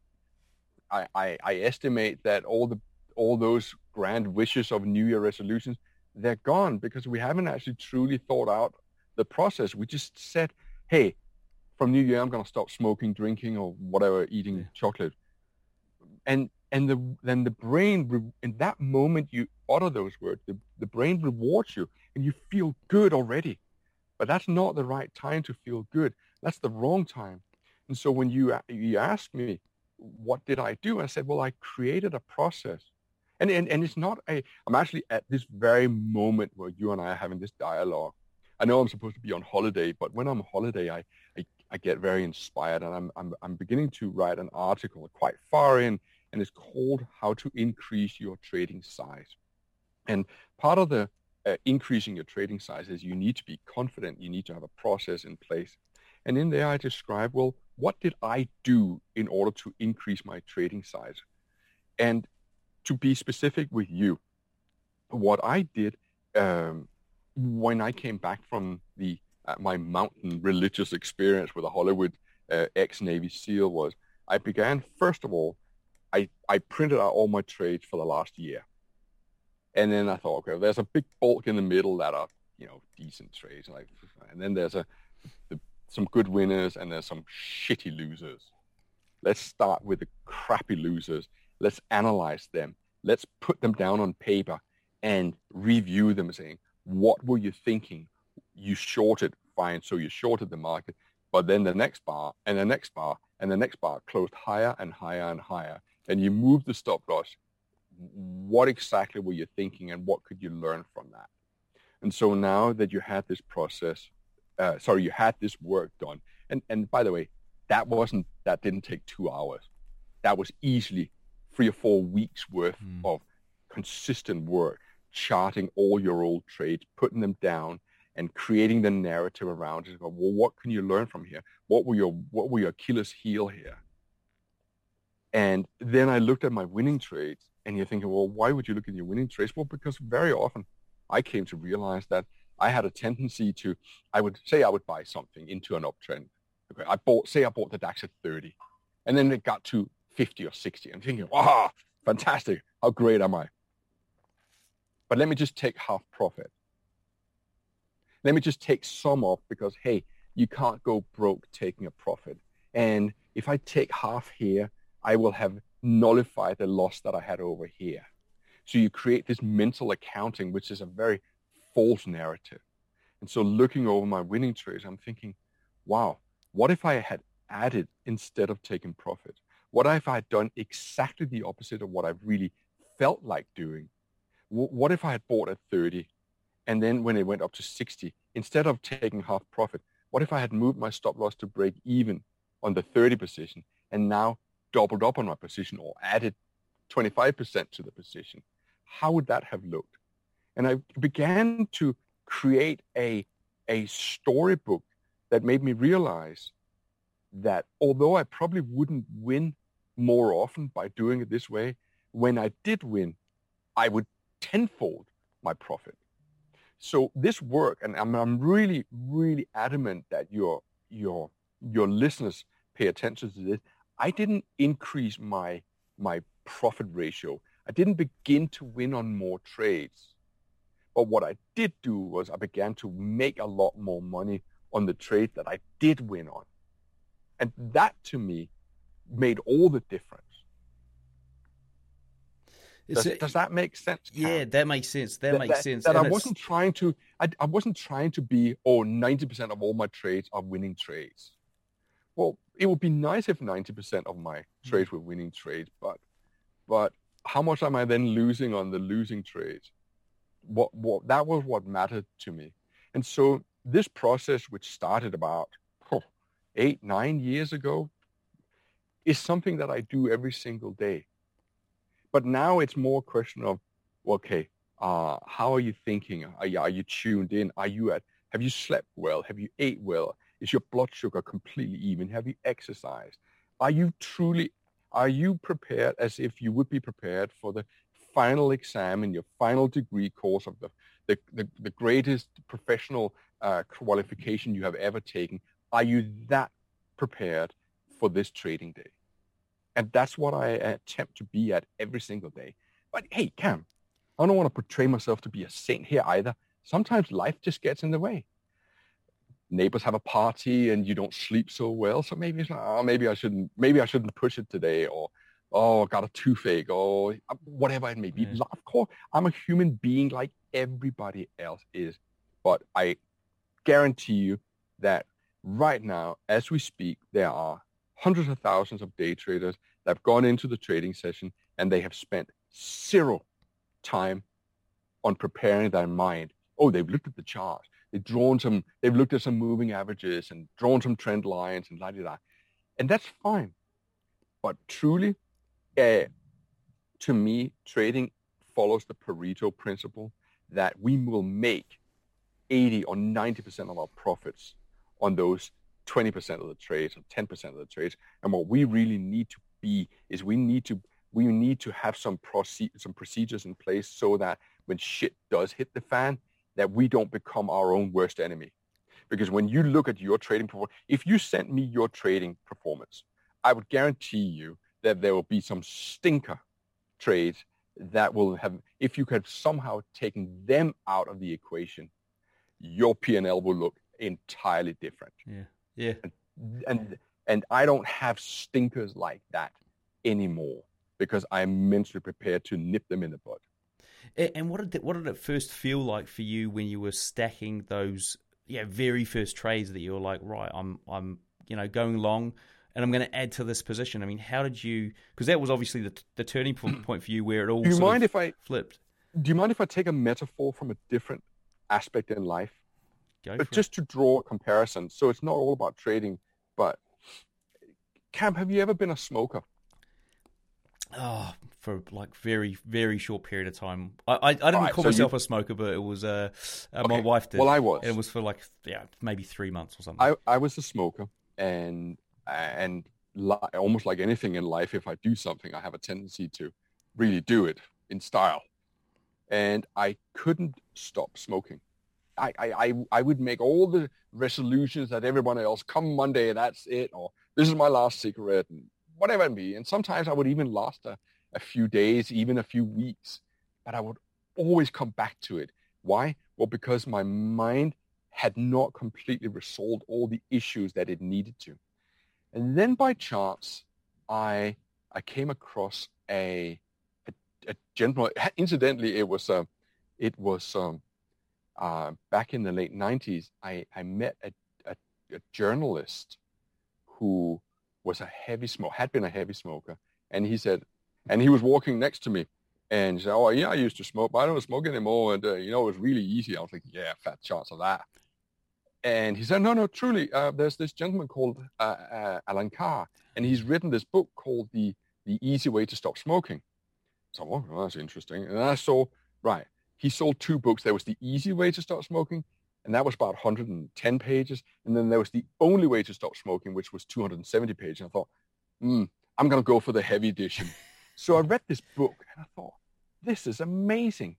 I, I, I estimate that all the all those grand wishes of New Year resolutions, they're gone because we haven't actually truly thought out the process. We just said, hey, from New Year, I'm going to stop smoking, drinking, or whatever, eating yeah. chocolate. And and the, then the brain, in that moment you utter those words, the, the brain rewards you and you feel good already. But that's not the right time to feel good. That's the wrong time. And so when you, you ask me, what did I do? I said, well, I created a process and, and, and it's not a, I'm actually at this very moment where you and I are having this dialogue. I know I'm supposed to be on holiday, but when I'm on holiday, I, I, I get very inspired and I'm, I'm, I'm beginning to write an article quite far in and it's called How to Increase Your Trading Size. And part of the uh, increasing your trading size is you need to be confident. You need to have a process in place. And in there, I describe, well, what did I do in order to increase my trading size? And to be specific with you, what I did um, when I came back from the uh, my mountain religious experience with a Hollywood uh, ex-Navy SEAL was I began first of all, I, I printed out all my trades for the last year. And then I thought, okay, there's a big bulk in the middle that are, you know, decent trades. And then there's a, the, some good winners and there's some shitty losers. Let's start with the crappy losers Let's analyze them. Let's put them down on paper and review them saying, what were you thinking? You shorted, fine, so you shorted the market. But then the next bar and the next bar and the next bar closed higher and higher and higher. And you moved the stop loss. What exactly were you thinking and what could you learn from that? And so now that you had this process, uh, sorry, you had this work done. And, and by the way, that wasn't, that didn't take two hours. That was easily three or four weeks worth mm. of consistent work, charting all your old trades, putting them down, and creating the narrative around it. Well, what can you learn from here? What were your what were your Achilles heel here? And then I looked at my winning trades, and you're thinking, well, why would you look at your winning trades? Well, because very often I came to realize that I had a tendency to, I would say I would buy something into an uptrend. Okay, I bought, say I bought the DAX at 30, and then it got to 50 or 60. I'm thinking, wow, fantastic. How great am I? But let me just take half profit. Let me just take some off because, hey, you can't go broke taking a profit. And if I take half here, I will have nullified the loss that I had over here. So you create this mental accounting, which is a very false narrative. And so looking over my winning trades, I'm thinking, wow, what if I had added instead of taking profit? What if I had done exactly the opposite of what I really felt like doing? What if I had bought at 30 and then when it went up to 60, instead of taking half profit, what if I had moved my stop loss to break even on the 30 position and now doubled up on my position or added 25% to the position? How would that have looked? And I began to create a, a storybook that made me realize that although I probably wouldn't win more often by doing it this way, when I did win, I would tenfold my profit. So this work, and I'm, I'm really, really adamant that your your your listeners pay attention to this. I didn't increase my my profit ratio. I didn't begin to win on more trades. But what I did do was I began to make a lot more money on the trade that I did win on. And that to me made all the difference. Does, it, does, that make sense? Yeah, that makes sense. That, that makes that, sense. That and I wasn't trying to. I, I wasn't trying to be. Oh, 90% of all my trades are winning trades. Well, it would be nice if 90% of my hmm. trades were winning trades, but but how much am I then losing on the losing trades? what, what that was what mattered to me. And so this process, which started about oh, eight, nine years ago, is something that I do every single day. But now it's more a question of, okay, uh, how are you thinking? Are you, are you tuned in? Are you at, have you slept well? Have you ate well? Is your blood sugar completely even? Have you exercised? Are you truly, are you prepared as if you would be prepared for the final exam in your final degree course of the, the, the, the greatest professional uh, qualification you have ever taken, are you that prepared for this trading day? And that's what I attempt to be at every single day. But hey, Cam, I don't want to portray myself to be a saint here either. Sometimes life just gets in the way. Neighbors have a party and you don't sleep so well, so maybe it's like, oh, maybe I shouldn't, maybe I shouldn't push it today, or oh, I got a toothache, or uh, whatever it may be. Yeah. Of course, I'm a human being like everybody else is. But I guarantee you that right now, as we speak, there are hundreds of thousands of day traders that have gone into the trading session and they have spent zero time on preparing their mind. Oh, they've looked at the chart. They've drawn some, they've looked at some moving averages and drawn some trend lines and la da da. And that's fine. But truly, uh, to me, trading follows the Pareto principle that we will make 80 or 90% of our profits on those 20% of the trades or 10% of the trades. And what we really need to be is we need to we need to have some proce- some procedures in place so that when shit does hit the fan, that we don't become our own worst enemy. Because when you look at your trading performance, if you sent me your trading performance, I would guarantee you that there will be some stinker trades that will have, if you could somehow taken them out of the equation, your P&L will look entirely different. Yeah. Yeah. And, and, and I don't have stinkers like that anymore because I'm mentally prepared to nip them in the bud. And what did it, what did it first feel like for you when you were stacking those yeah very first trades that you were like right I'm I'm you know going long and I'm going to add to this position. I mean, how did you? Because that was obviously the, the turning point for you, where it all. Do you mind if I flipped? Do you mind if I take a metaphor from a different aspect in life? Go but just it. to draw a comparison, so it's not all about trading, but Cam, have you ever been a smoker? Oh, for like very very short period of time. I I, I didn't Right, call so myself you- a smoker, but it was uh, uh my Okay. wife did. Well, I was. It was for like yeah maybe three months or something. I, I was a smoker, and and li- almost like anything in life, if I do something, I have a tendency to really do it in style. And I couldn't stop smoking. I, I, I, would make all the resolutions that everyone else, come Monday, that's it, or this is my last cigarette, and whatever it be. And sometimes I would even last a, a few days, even a few weeks, but I would always come back to it. Why? Well, because my mind had not completely resolved all the issues that it needed to. And then by chance, I I came across a a, a gentleman. Incidentally, it was um, it was um, uh, back in the late '90s. I I met a, a, a journalist who was a heavy smoker, had been a heavy smoker, and he said, and he was walking next to me, and he said, "Oh yeah, I used to smoke, but I don't smoke anymore." And uh, you know, it was really easy. I was like, "Yeah, fat chance of that." And he said, "No, no, truly, uh, there's this gentleman called uh, uh, Allen Carr, and he's written this book called the the Easy Way to Stop Smoking." So, oh, that's interesting. And I saw, right, he sold two books. There was the Easy Way to Stop Smoking, and that was about 110 pages. And then there was the Only Way to Stop Smoking, which was 270 pages. And I thought, hmm, I'm going to go for the heavy edition. so I read this book, and I thought, this is amazing.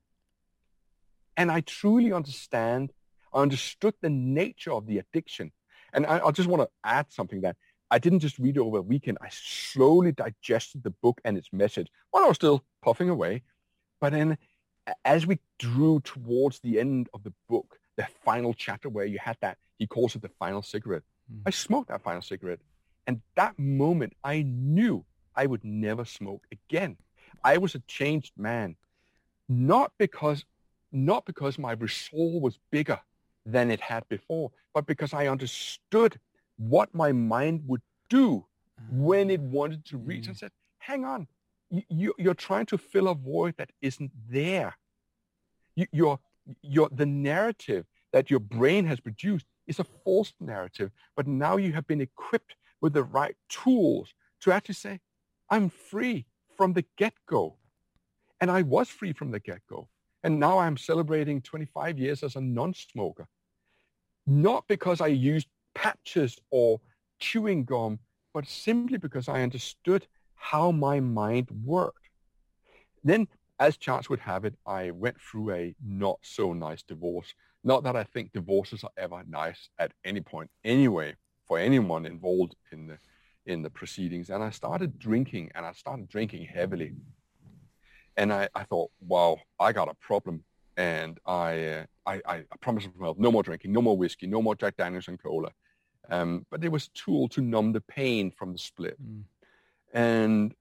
And I truly understand, I understood the nature of the addiction. And I, I just want to add something that I didn't just read it over a weekend. I slowly digested the book and its message while I was still puffing away. But then as we drew towards the end of the book, the final chapter where you had that, he calls it the final cigarette. Hmm. I smoked that final cigarette. And that moment, I knew I would never smoke again. I was a changed man, not because, not because my resolve was bigger than it had before, but because I understood what my mind would do when it ah, wanted to reach hmm. and said, hang on, you, you, you're trying to fill a void that isn't there. You, you're, you're, the narrative that your brain has produced is a false narrative, but now you have been equipped with the right tools to actually say, I'm free from the get-go. And I was free from the get-go. And now I'm celebrating 25 years as a non-smoker. Not because I used patches or chewing gum, but simply because I understood how my mind worked. Then, as chance would have it, I went through a not so nice divorce. Not that I think divorces are ever nice at any point anyway for anyone involved in the in the proceedings. And I started drinking and I started drinking heavily. And I, I thought, wow, I got a problem. And I, uh, I, I promised myself no more drinking, no more whiskey, no more Jack Daniels and cola. Um, but it was a tool to numb the pain from the split. And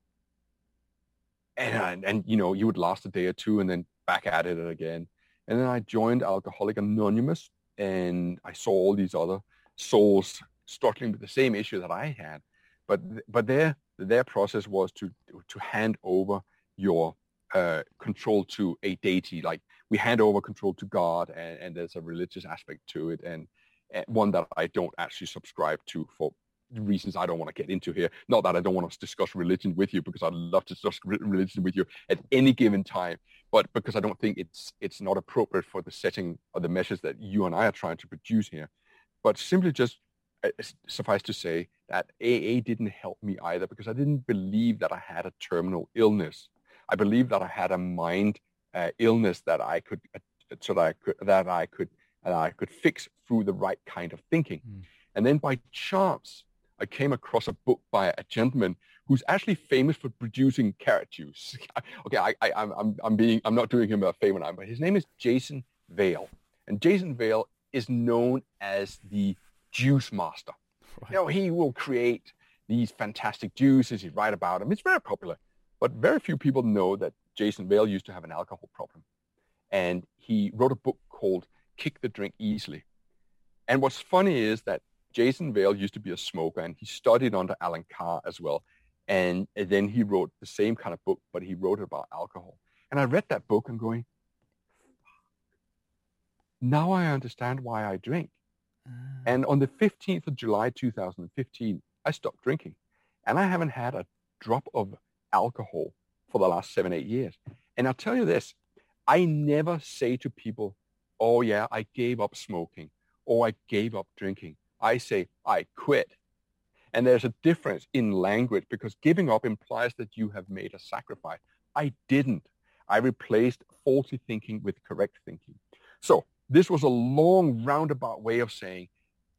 and and you know you would last a day or two and then back at it again. And then I joined Alcoholic Anonymous, and I saw all these other souls struggling with the same issue that I had. But but their their process was to to hand over your uh, control to a deity. Like we hand over control to God, and, and there's a religious aspect to it, and, and one that I don't actually subscribe to for reasons I don't want to get into here. Not that I don't want to discuss religion with you, because I'd love to discuss religion with you at any given time, but because I don't think it's it's not appropriate for the setting or the measures that you and I are trying to produce here. But simply just uh, suffice to say that AA didn't help me either because I didn't believe that I had a terminal illness. I believed that I had a mind uh, illness that I could uh, so that I could that I could that I could fix through the right kind of thinking. And then by chance, I came across a book by a gentleman who's actually famous for producing carrot juice. okay, I, I, I'm, I'm, I'm being, I'm not doing him a favor now, but his name is Jason Vale. And Jason Vale is known as the juice master. You know, he will create these fantastic juices. He's write about them. It's very popular. But very few people know that Jason Vale used to have an alcohol problem. And he wrote a book called Kick the Drink Easily. And what's funny is that Jason Vale used to be a smoker and he studied under Allen Carr as well. And, and then he wrote the same kind of book, but he wrote about alcohol. And I read that book and going, now I understand why I drink. Ah. And on the 15th of July 2015, I stopped drinking. And I haven't had a drop of alcohol for the last seven, eight years. And I'll tell you this, I never say to people, oh yeah, I gave up smoking or I gave up drinking. I say, I quit. And there's a difference in language because giving up implies that you have made a sacrifice. I didn't. I replaced faulty thinking with correct thinking. So this was a long roundabout way of saying,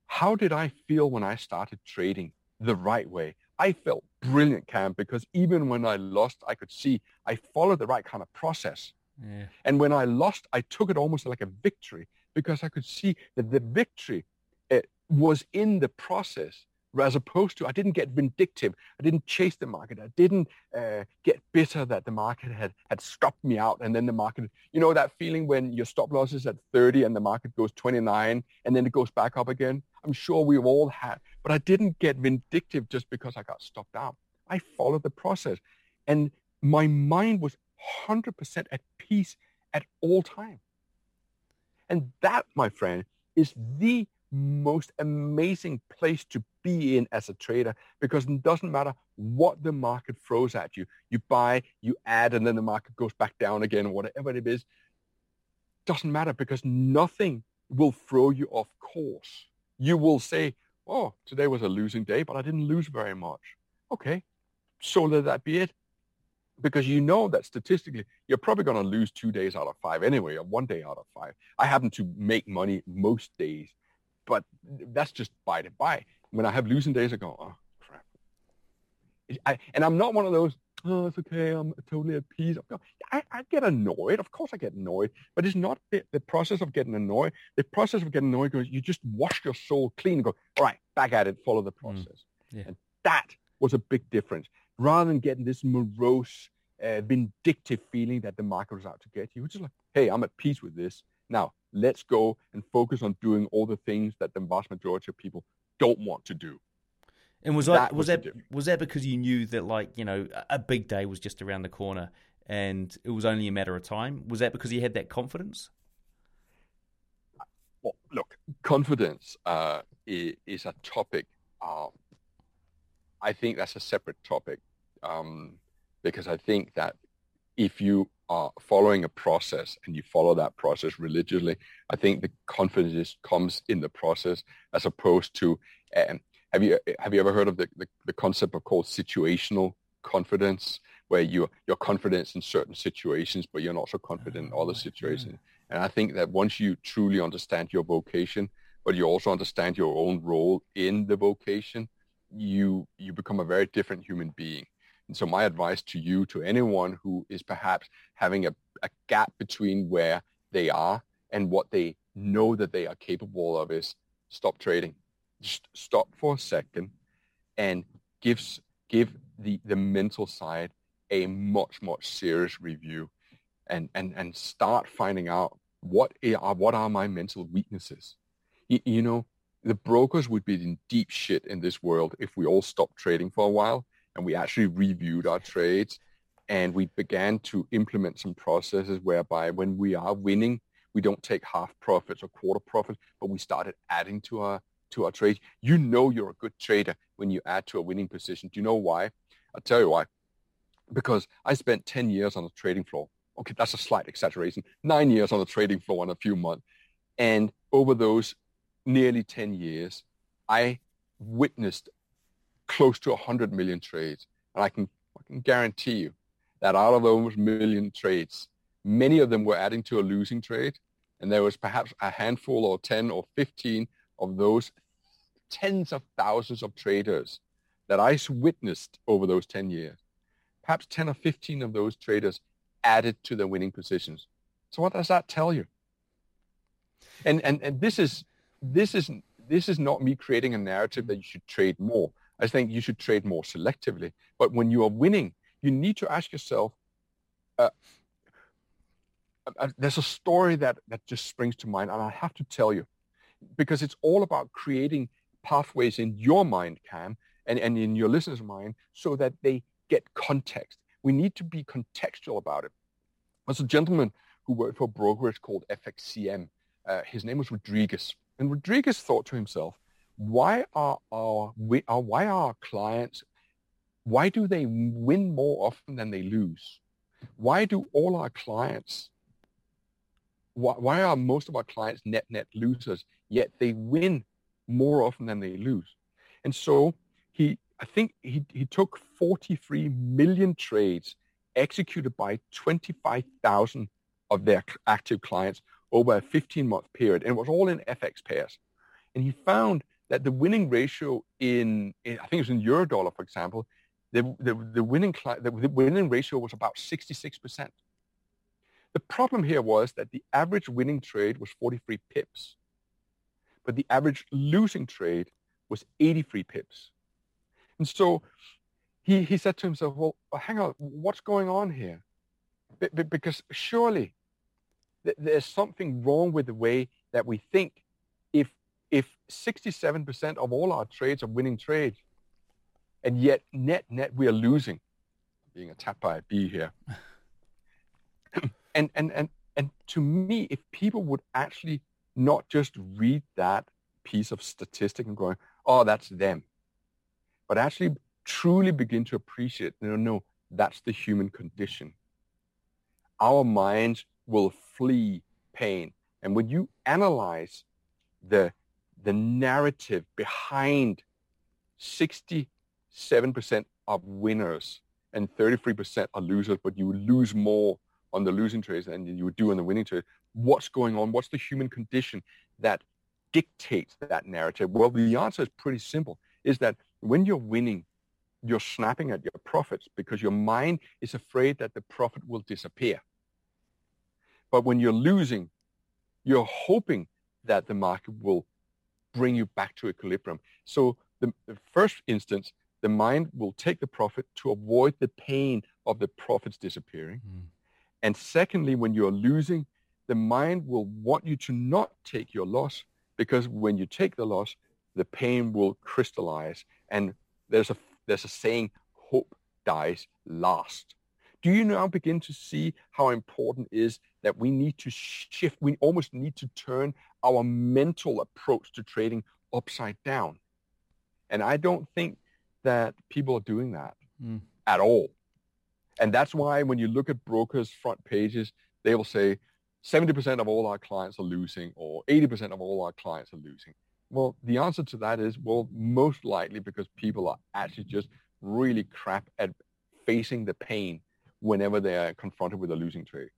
how did I feel when I started trading the right way? I felt brilliant, Cam, because even when I lost, I could see I followed the right kind of process. Yeah. And when I lost, I took it almost like a victory because I could see that the victory it was in the process as opposed to I didn't get vindictive. I didn't chase the market. I didn't uh, get bitter that the market had, had stopped me out. And then the market, you know, that feeling when your stop loss is at 30 and the market goes 29 and then it goes back up again. I'm sure we've all had, but I didn't get vindictive just because I got stopped out. I followed the process and my mind was 100% at peace at all time. And that, my friend, is the most amazing place to be in as a trader because it doesn't matter what the market throws at you. You buy, you add, and then the market goes back down again, whatever it is. Doesn't matter because nothing will throw you off course. You will say, oh, today was a losing day, but I didn't lose very much. Okay, so let that be it. Because you know that statistically, you're probably going to lose two days out of five anyway, or one day out of five. I happen to make money most days but that's just by the by. When I have losing days, I go, oh crap. I, and I'm not one of those. Oh, it's okay. I'm totally at peace. I, I get annoyed. Of course, I get annoyed. But it's not the, the process of getting annoyed. The process of getting annoyed goes. You just wash your soul clean and go. All right, back at it. Follow the mm. process. Mm. Yeah. And that was a big difference. Rather than getting this morose, uh, vindictive feeling that the market was out to get you, which is like, hey, I'm at peace with this. Now, let's go and focus on doing all the things that the vast majority of people don't want to do. And was that, was, was that was that because you knew that like you know a big day was just around the corner and it was only a matter of time? Was that because you had that confidence? Well, look, confidence uh, is, is, a topic. Uh, I think that's a separate topic um, because I think that if you are following a process and you follow that process religiously, I think the confidence comes in the process as opposed to um, have you have you ever heard of the, the, the, concept of called situational confidence where you you're confident in certain situations but you're not so confident in other situations? And I think that once you truly understand your vocation but you also understand your own role in the vocation you you become a very different human being and so my advice to you, to anyone who is perhaps having a, a gap between where they are and what they know that they are capable of is stop trading. Just stop for a second and give, give the, the mental side a much, much serious review and, and, and start finding out what are, what are my mental weaknesses. You, you know, the brokers would be in deep shit in this world if we all stopped trading for a while and we actually reviewed our trades and we began to implement some processes whereby when we are winning, we don't take half profits or quarter profits, but we started adding to our to our trades. You know you're a good trader when you add to a winning position. Do you know why? I'll tell you why. Because I spent 10 years on the trading floor. Okay, that's a slight exaggeration. Nine years on the trading floor in a few months. And over those nearly 10 years, I witnessed close to 100 million trades. And I can, I can guarantee you that out of those million trades, many of them were adding to a losing trade. And there was perhaps a handful or 10 or 15 of those tens of thousands of traders that I witnessed over those 10 years. Perhaps 10 or 15 of those traders added to their winning positions. So what does that tell you? And, and, and this is, this is, this is not me creating a narrative that you should trade more. I think you should trade more selectively. But when you are winning, you need to ask yourself, uh, uh, uh, there's a story that, that just springs to mind, and I have to tell you, because it's all about creating pathways in your mind, Cam, and, and in your listeners' mind, so that they get context. We need to be contextual about it. There's a gentleman who worked for a brokerage called FXCM. Uh, his name was Rodriguez. And Rodriguez thought to himself, why are our, uh, why are our clients, why do they win more often than they lose? Why do all our clients, why, why are most of our clients net net losers, yet they win more often than they lose? And so he, I think he, he took 43 million trades executed by 25,000 of their active clients over a 15 month period. And it was all in FX pairs. And he found that the winning ratio in, in I think it was in Eurodollar, for example, the, the, the, winning, the winning ratio was about 66%. The problem here was that the average winning trade was 43 pips, but the average losing trade was 83 pips. And so he, he said to himself, well, hang on, what's going on here? because surely there's something wrong with the way that we think if if 67% of all our trades are winning trades and yet net net we are losing being attacked by a bee here and and and and to me if people would actually not just read that piece of statistic and going oh that's them but actually truly begin to appreciate no no that's the human condition our minds will flee pain. And when you analyze the, the narrative behind 67% of winners and 33% are losers, but you lose more on the losing trades than you would do on the winning trade. What's going on? What's the human condition that dictates that narrative? Well, the answer is pretty simple, is that when you're winning, you're snapping at your profits because your mind is afraid that the profit will disappear. But when you're losing, you're hoping that the market will bring you back to equilibrium. So the, the first instance, the mind will take the profit to avoid the pain of the profits disappearing. Mm. And secondly, when you're losing, the mind will want you to not take your loss because when you take the loss, the pain will crystallize. And there's a, there's a saying, hope dies last. Do you now begin to see how important is that we need to shift, we almost need to turn our mental approach to trading upside down. And I don't think that people are doing that mm. at all. And that's why when you look at brokers' front pages, they will say 70% of all our clients are losing or 80% of all our clients are losing. Well, the answer to that is, well, most likely because people are actually just really crap at facing the pain whenever they are confronted with a losing trade.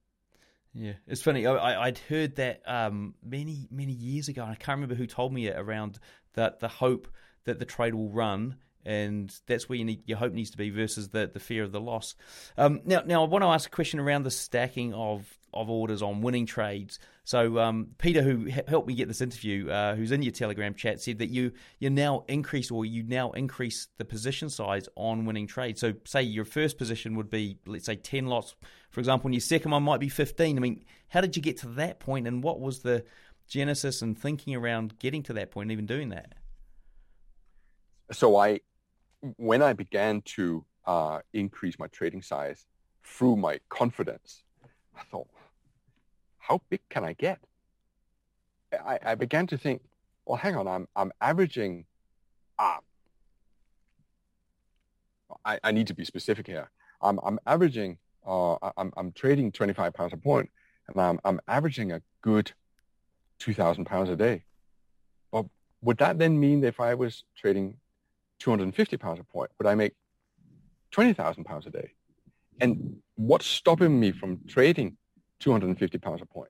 Yeah, it's funny. I, would heard that um, many many years ago, and I can't remember who told me it around that the hope that the trade will run, and that's where you need, your hope needs to be versus the, the fear of the loss. Um, now, now I want to ask a question around the stacking of of orders on winning trades. So um, Peter, who helped me get this interview, uh, who's in your Telegram chat, said that you you now increase or you now increase the position size on winning trades. So say your first position would be let's say ten lots, for example, and your second one might be fifteen. I mean, how did you get to that point, and what was the genesis and thinking around getting to that point, and even doing that? So I, when I began to uh, increase my trading size through my confidence, I thought, how big can I get? I, I began to think, well, hang on, I'm, I'm averaging, uh, I, I need to be specific here. I'm, I'm averaging, uh, I'm, I'm trading 25 pounds a point, and I'm, I'm averaging a good 2,000 pounds a day. But would that then mean if I was trading 250 pounds a point, would I make 20,000 pounds a day? And what's stopping me from trading 250 pounds a point.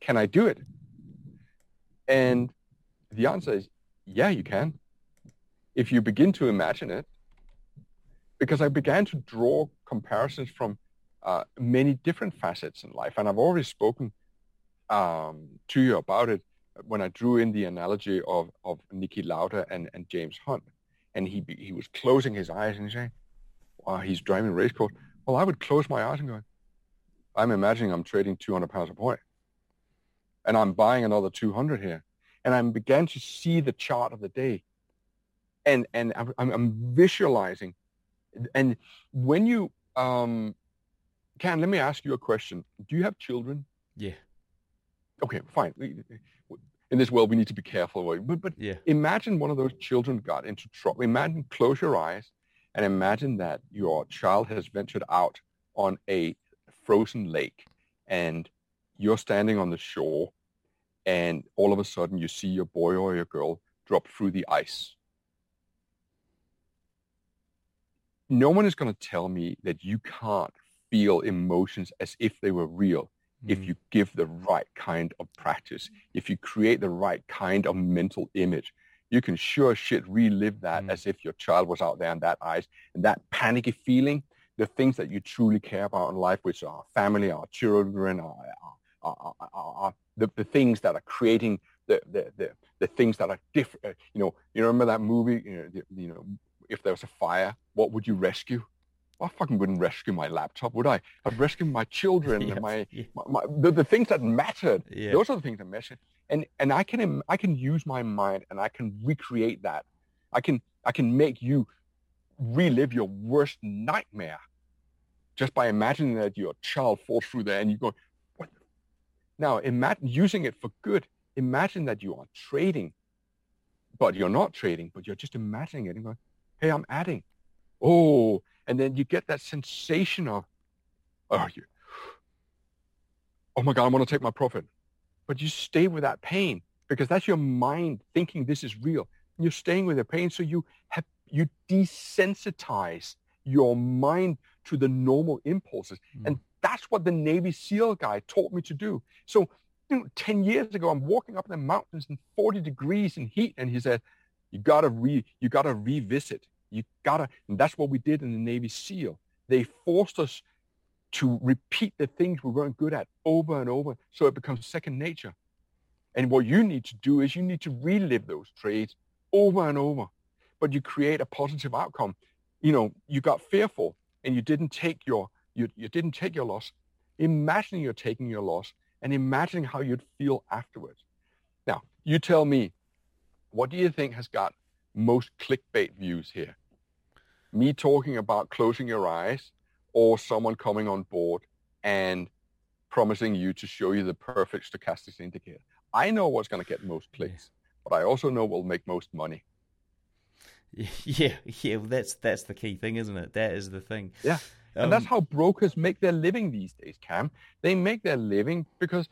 Can I do it? And the answer is, yeah, you can. If you begin to imagine it, because I began to draw comparisons from uh, many different facets in life. And I've already spoken um, to you about it when I drew in the analogy of, of Niki Lauda and, and James Hunt. And he, he was closing his eyes and saying, wow, he's driving a race course. Well, I would close my eyes and go, I'm imagining I'm trading 200 pounds a point and I'm buying another 200 here. And I began to see the chart of the day and, and I'm, I'm visualizing. And when you, um, Cam, let me ask you a question. Do you have children? Yeah. Okay, fine. In this world, we need to be careful. But, but yeah. imagine one of those children got into trouble. Imagine, close your eyes and imagine that your child has ventured out on a frozen lake and you're standing on the shore and all of a sudden you see your boy or your girl drop through the ice. No one is going to tell me that you can't feel emotions as if they were real mm. if you give the right kind of practice, if you create the right kind of mental image. You can sure shit relive that mm. as if your child was out there on that ice and that panicky feeling, the things that you truly care about in life, which are family, our children, our, our, our, our the, the things that are creating the, the, the, the things that are different. Uh, you know, you remember that movie, you know, the, you know, if there was a fire, what would you rescue? Well, I fucking wouldn't rescue my laptop, would I? I'd rescue my children yes, and my, my, my the, the, things that mattered. Yeah. Those are the things that mattered. And and I can I can use my mind and I can recreate that. I can I can make you relive your worst nightmare just by imagining that your child falls through there and you go, what? Now imagine using it for good. Imagine that you are trading, but you're not trading, but you're just imagining it and going, hey, I'm adding. Oh, and then you get that sensation of, oh, you, oh my God, I want to take my profit. But you stay with that pain because that's your mind thinking this is real. And you're staying with the pain. So you have, you desensitize your mind to the normal impulses. Mm. And that's what the Navy SEAL guy taught me to do. So, you know, 10 years ago, I'm walking up in the mountains in 40 degrees in heat. And he said, you gotta re, you gotta revisit you gotta, and that's what we did in the Navy SEAL. They forced us to repeat the things we weren't good at over and over so it becomes second nature. And what you need to do is you need to relive those trades over and over, but you create a positive outcome. You know, you got fearful and you didn't take your, you, you didn't take your loss. Imagine you're taking your loss and imagining how you'd feel afterwards. Now, you tell me, what do you think has got most clickbait views here? Me talking about closing your eyes or someone coming on board and promising you to show you the perfect stochastic indicator. I know what's going to get most clicks, but I also know what will make most money. Yeah, yeah, well, that's that's the key thing, isn't it? That is the thing. Yeah, and um, that's how brokers make their living these days, Cam. They make their living because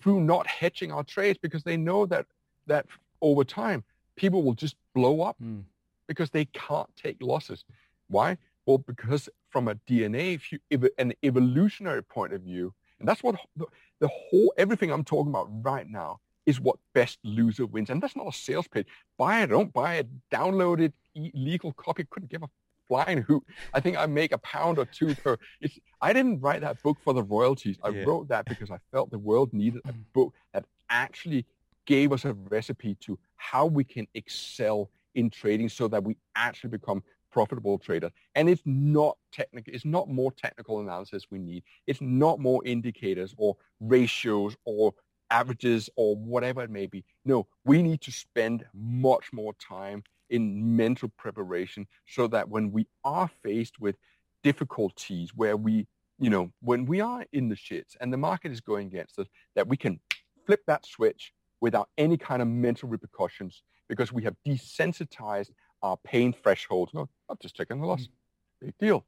through not hedging our trades, because they know that that over time people will just blow up mm. because they can't take losses. Why? Well, because from a DNA, if you if an evolutionary point of view, and that's what the, the whole, everything I'm talking about right now is what best loser wins. And that's not a sales pitch. Buy it, don't buy it, download it, legal copy. Couldn't give a flying hoot. I think I make a pound or two per. It's, I didn't write that book for the royalties. I yeah. wrote that because I felt the world needed a mm. book that actually gave us a recipe to how we can excel in trading so that we actually become profitable traders. And it's not technical. It's not more technical analysis we need. It's not more indicators or ratios or averages or whatever it may be. No, we need to spend much more time in mental preparation so that when we are faced with difficulties where we, you know, when we are in the shits and the market is going against us, that we can flip that switch without any kind of mental repercussions because we have desensitized our pain thresholds. No, I've just taken the loss. Mm. Big deal.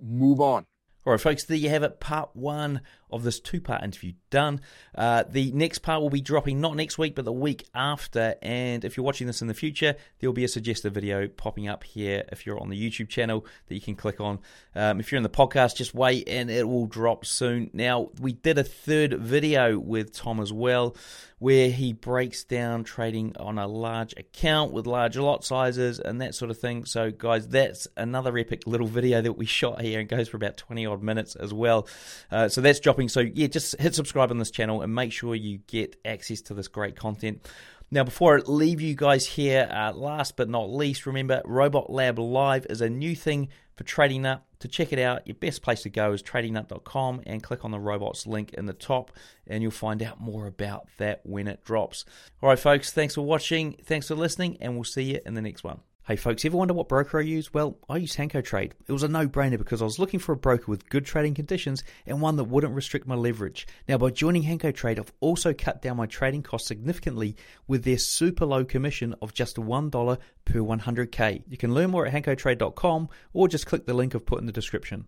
Move on. All right, folks, there you have it. Part one of this two part interview done. Uh, the next part will be dropping not next week, but the week after. And if you're watching this in the future, there'll be a suggested video popping up here if you're on the YouTube channel that you can click on. Um, if you're in the podcast, just wait and it will drop soon. Now, we did a third video with Tom as well where he breaks down trading on a large account with large lot sizes and that sort of thing. So, guys, that's another epic little video that we shot here and goes for about 20 odd minutes as well. Uh, so, that's dropping. So, yeah, just hit subscribe on this channel and make sure you get access to this great content. Now, before I leave you guys here, uh, last but not least, remember Robot Lab Live is a new thing for Trading Nut. To check it out, your best place to go is tradingnut.com and click on the robots link in the top, and you'll find out more about that when it drops. All right, folks, thanks for watching, thanks for listening, and we'll see you in the next one. Hey folks, ever wonder what broker I use? Well, I use Hanko Trade. It was a no-brainer because I was looking for a broker with good trading conditions and one that wouldn't restrict my leverage. Now, by joining Hanko Trade, I've also cut down my trading costs significantly with their super low commission of just $1 per 100k. You can learn more at hankotrade.com or just click the link I've put in the description.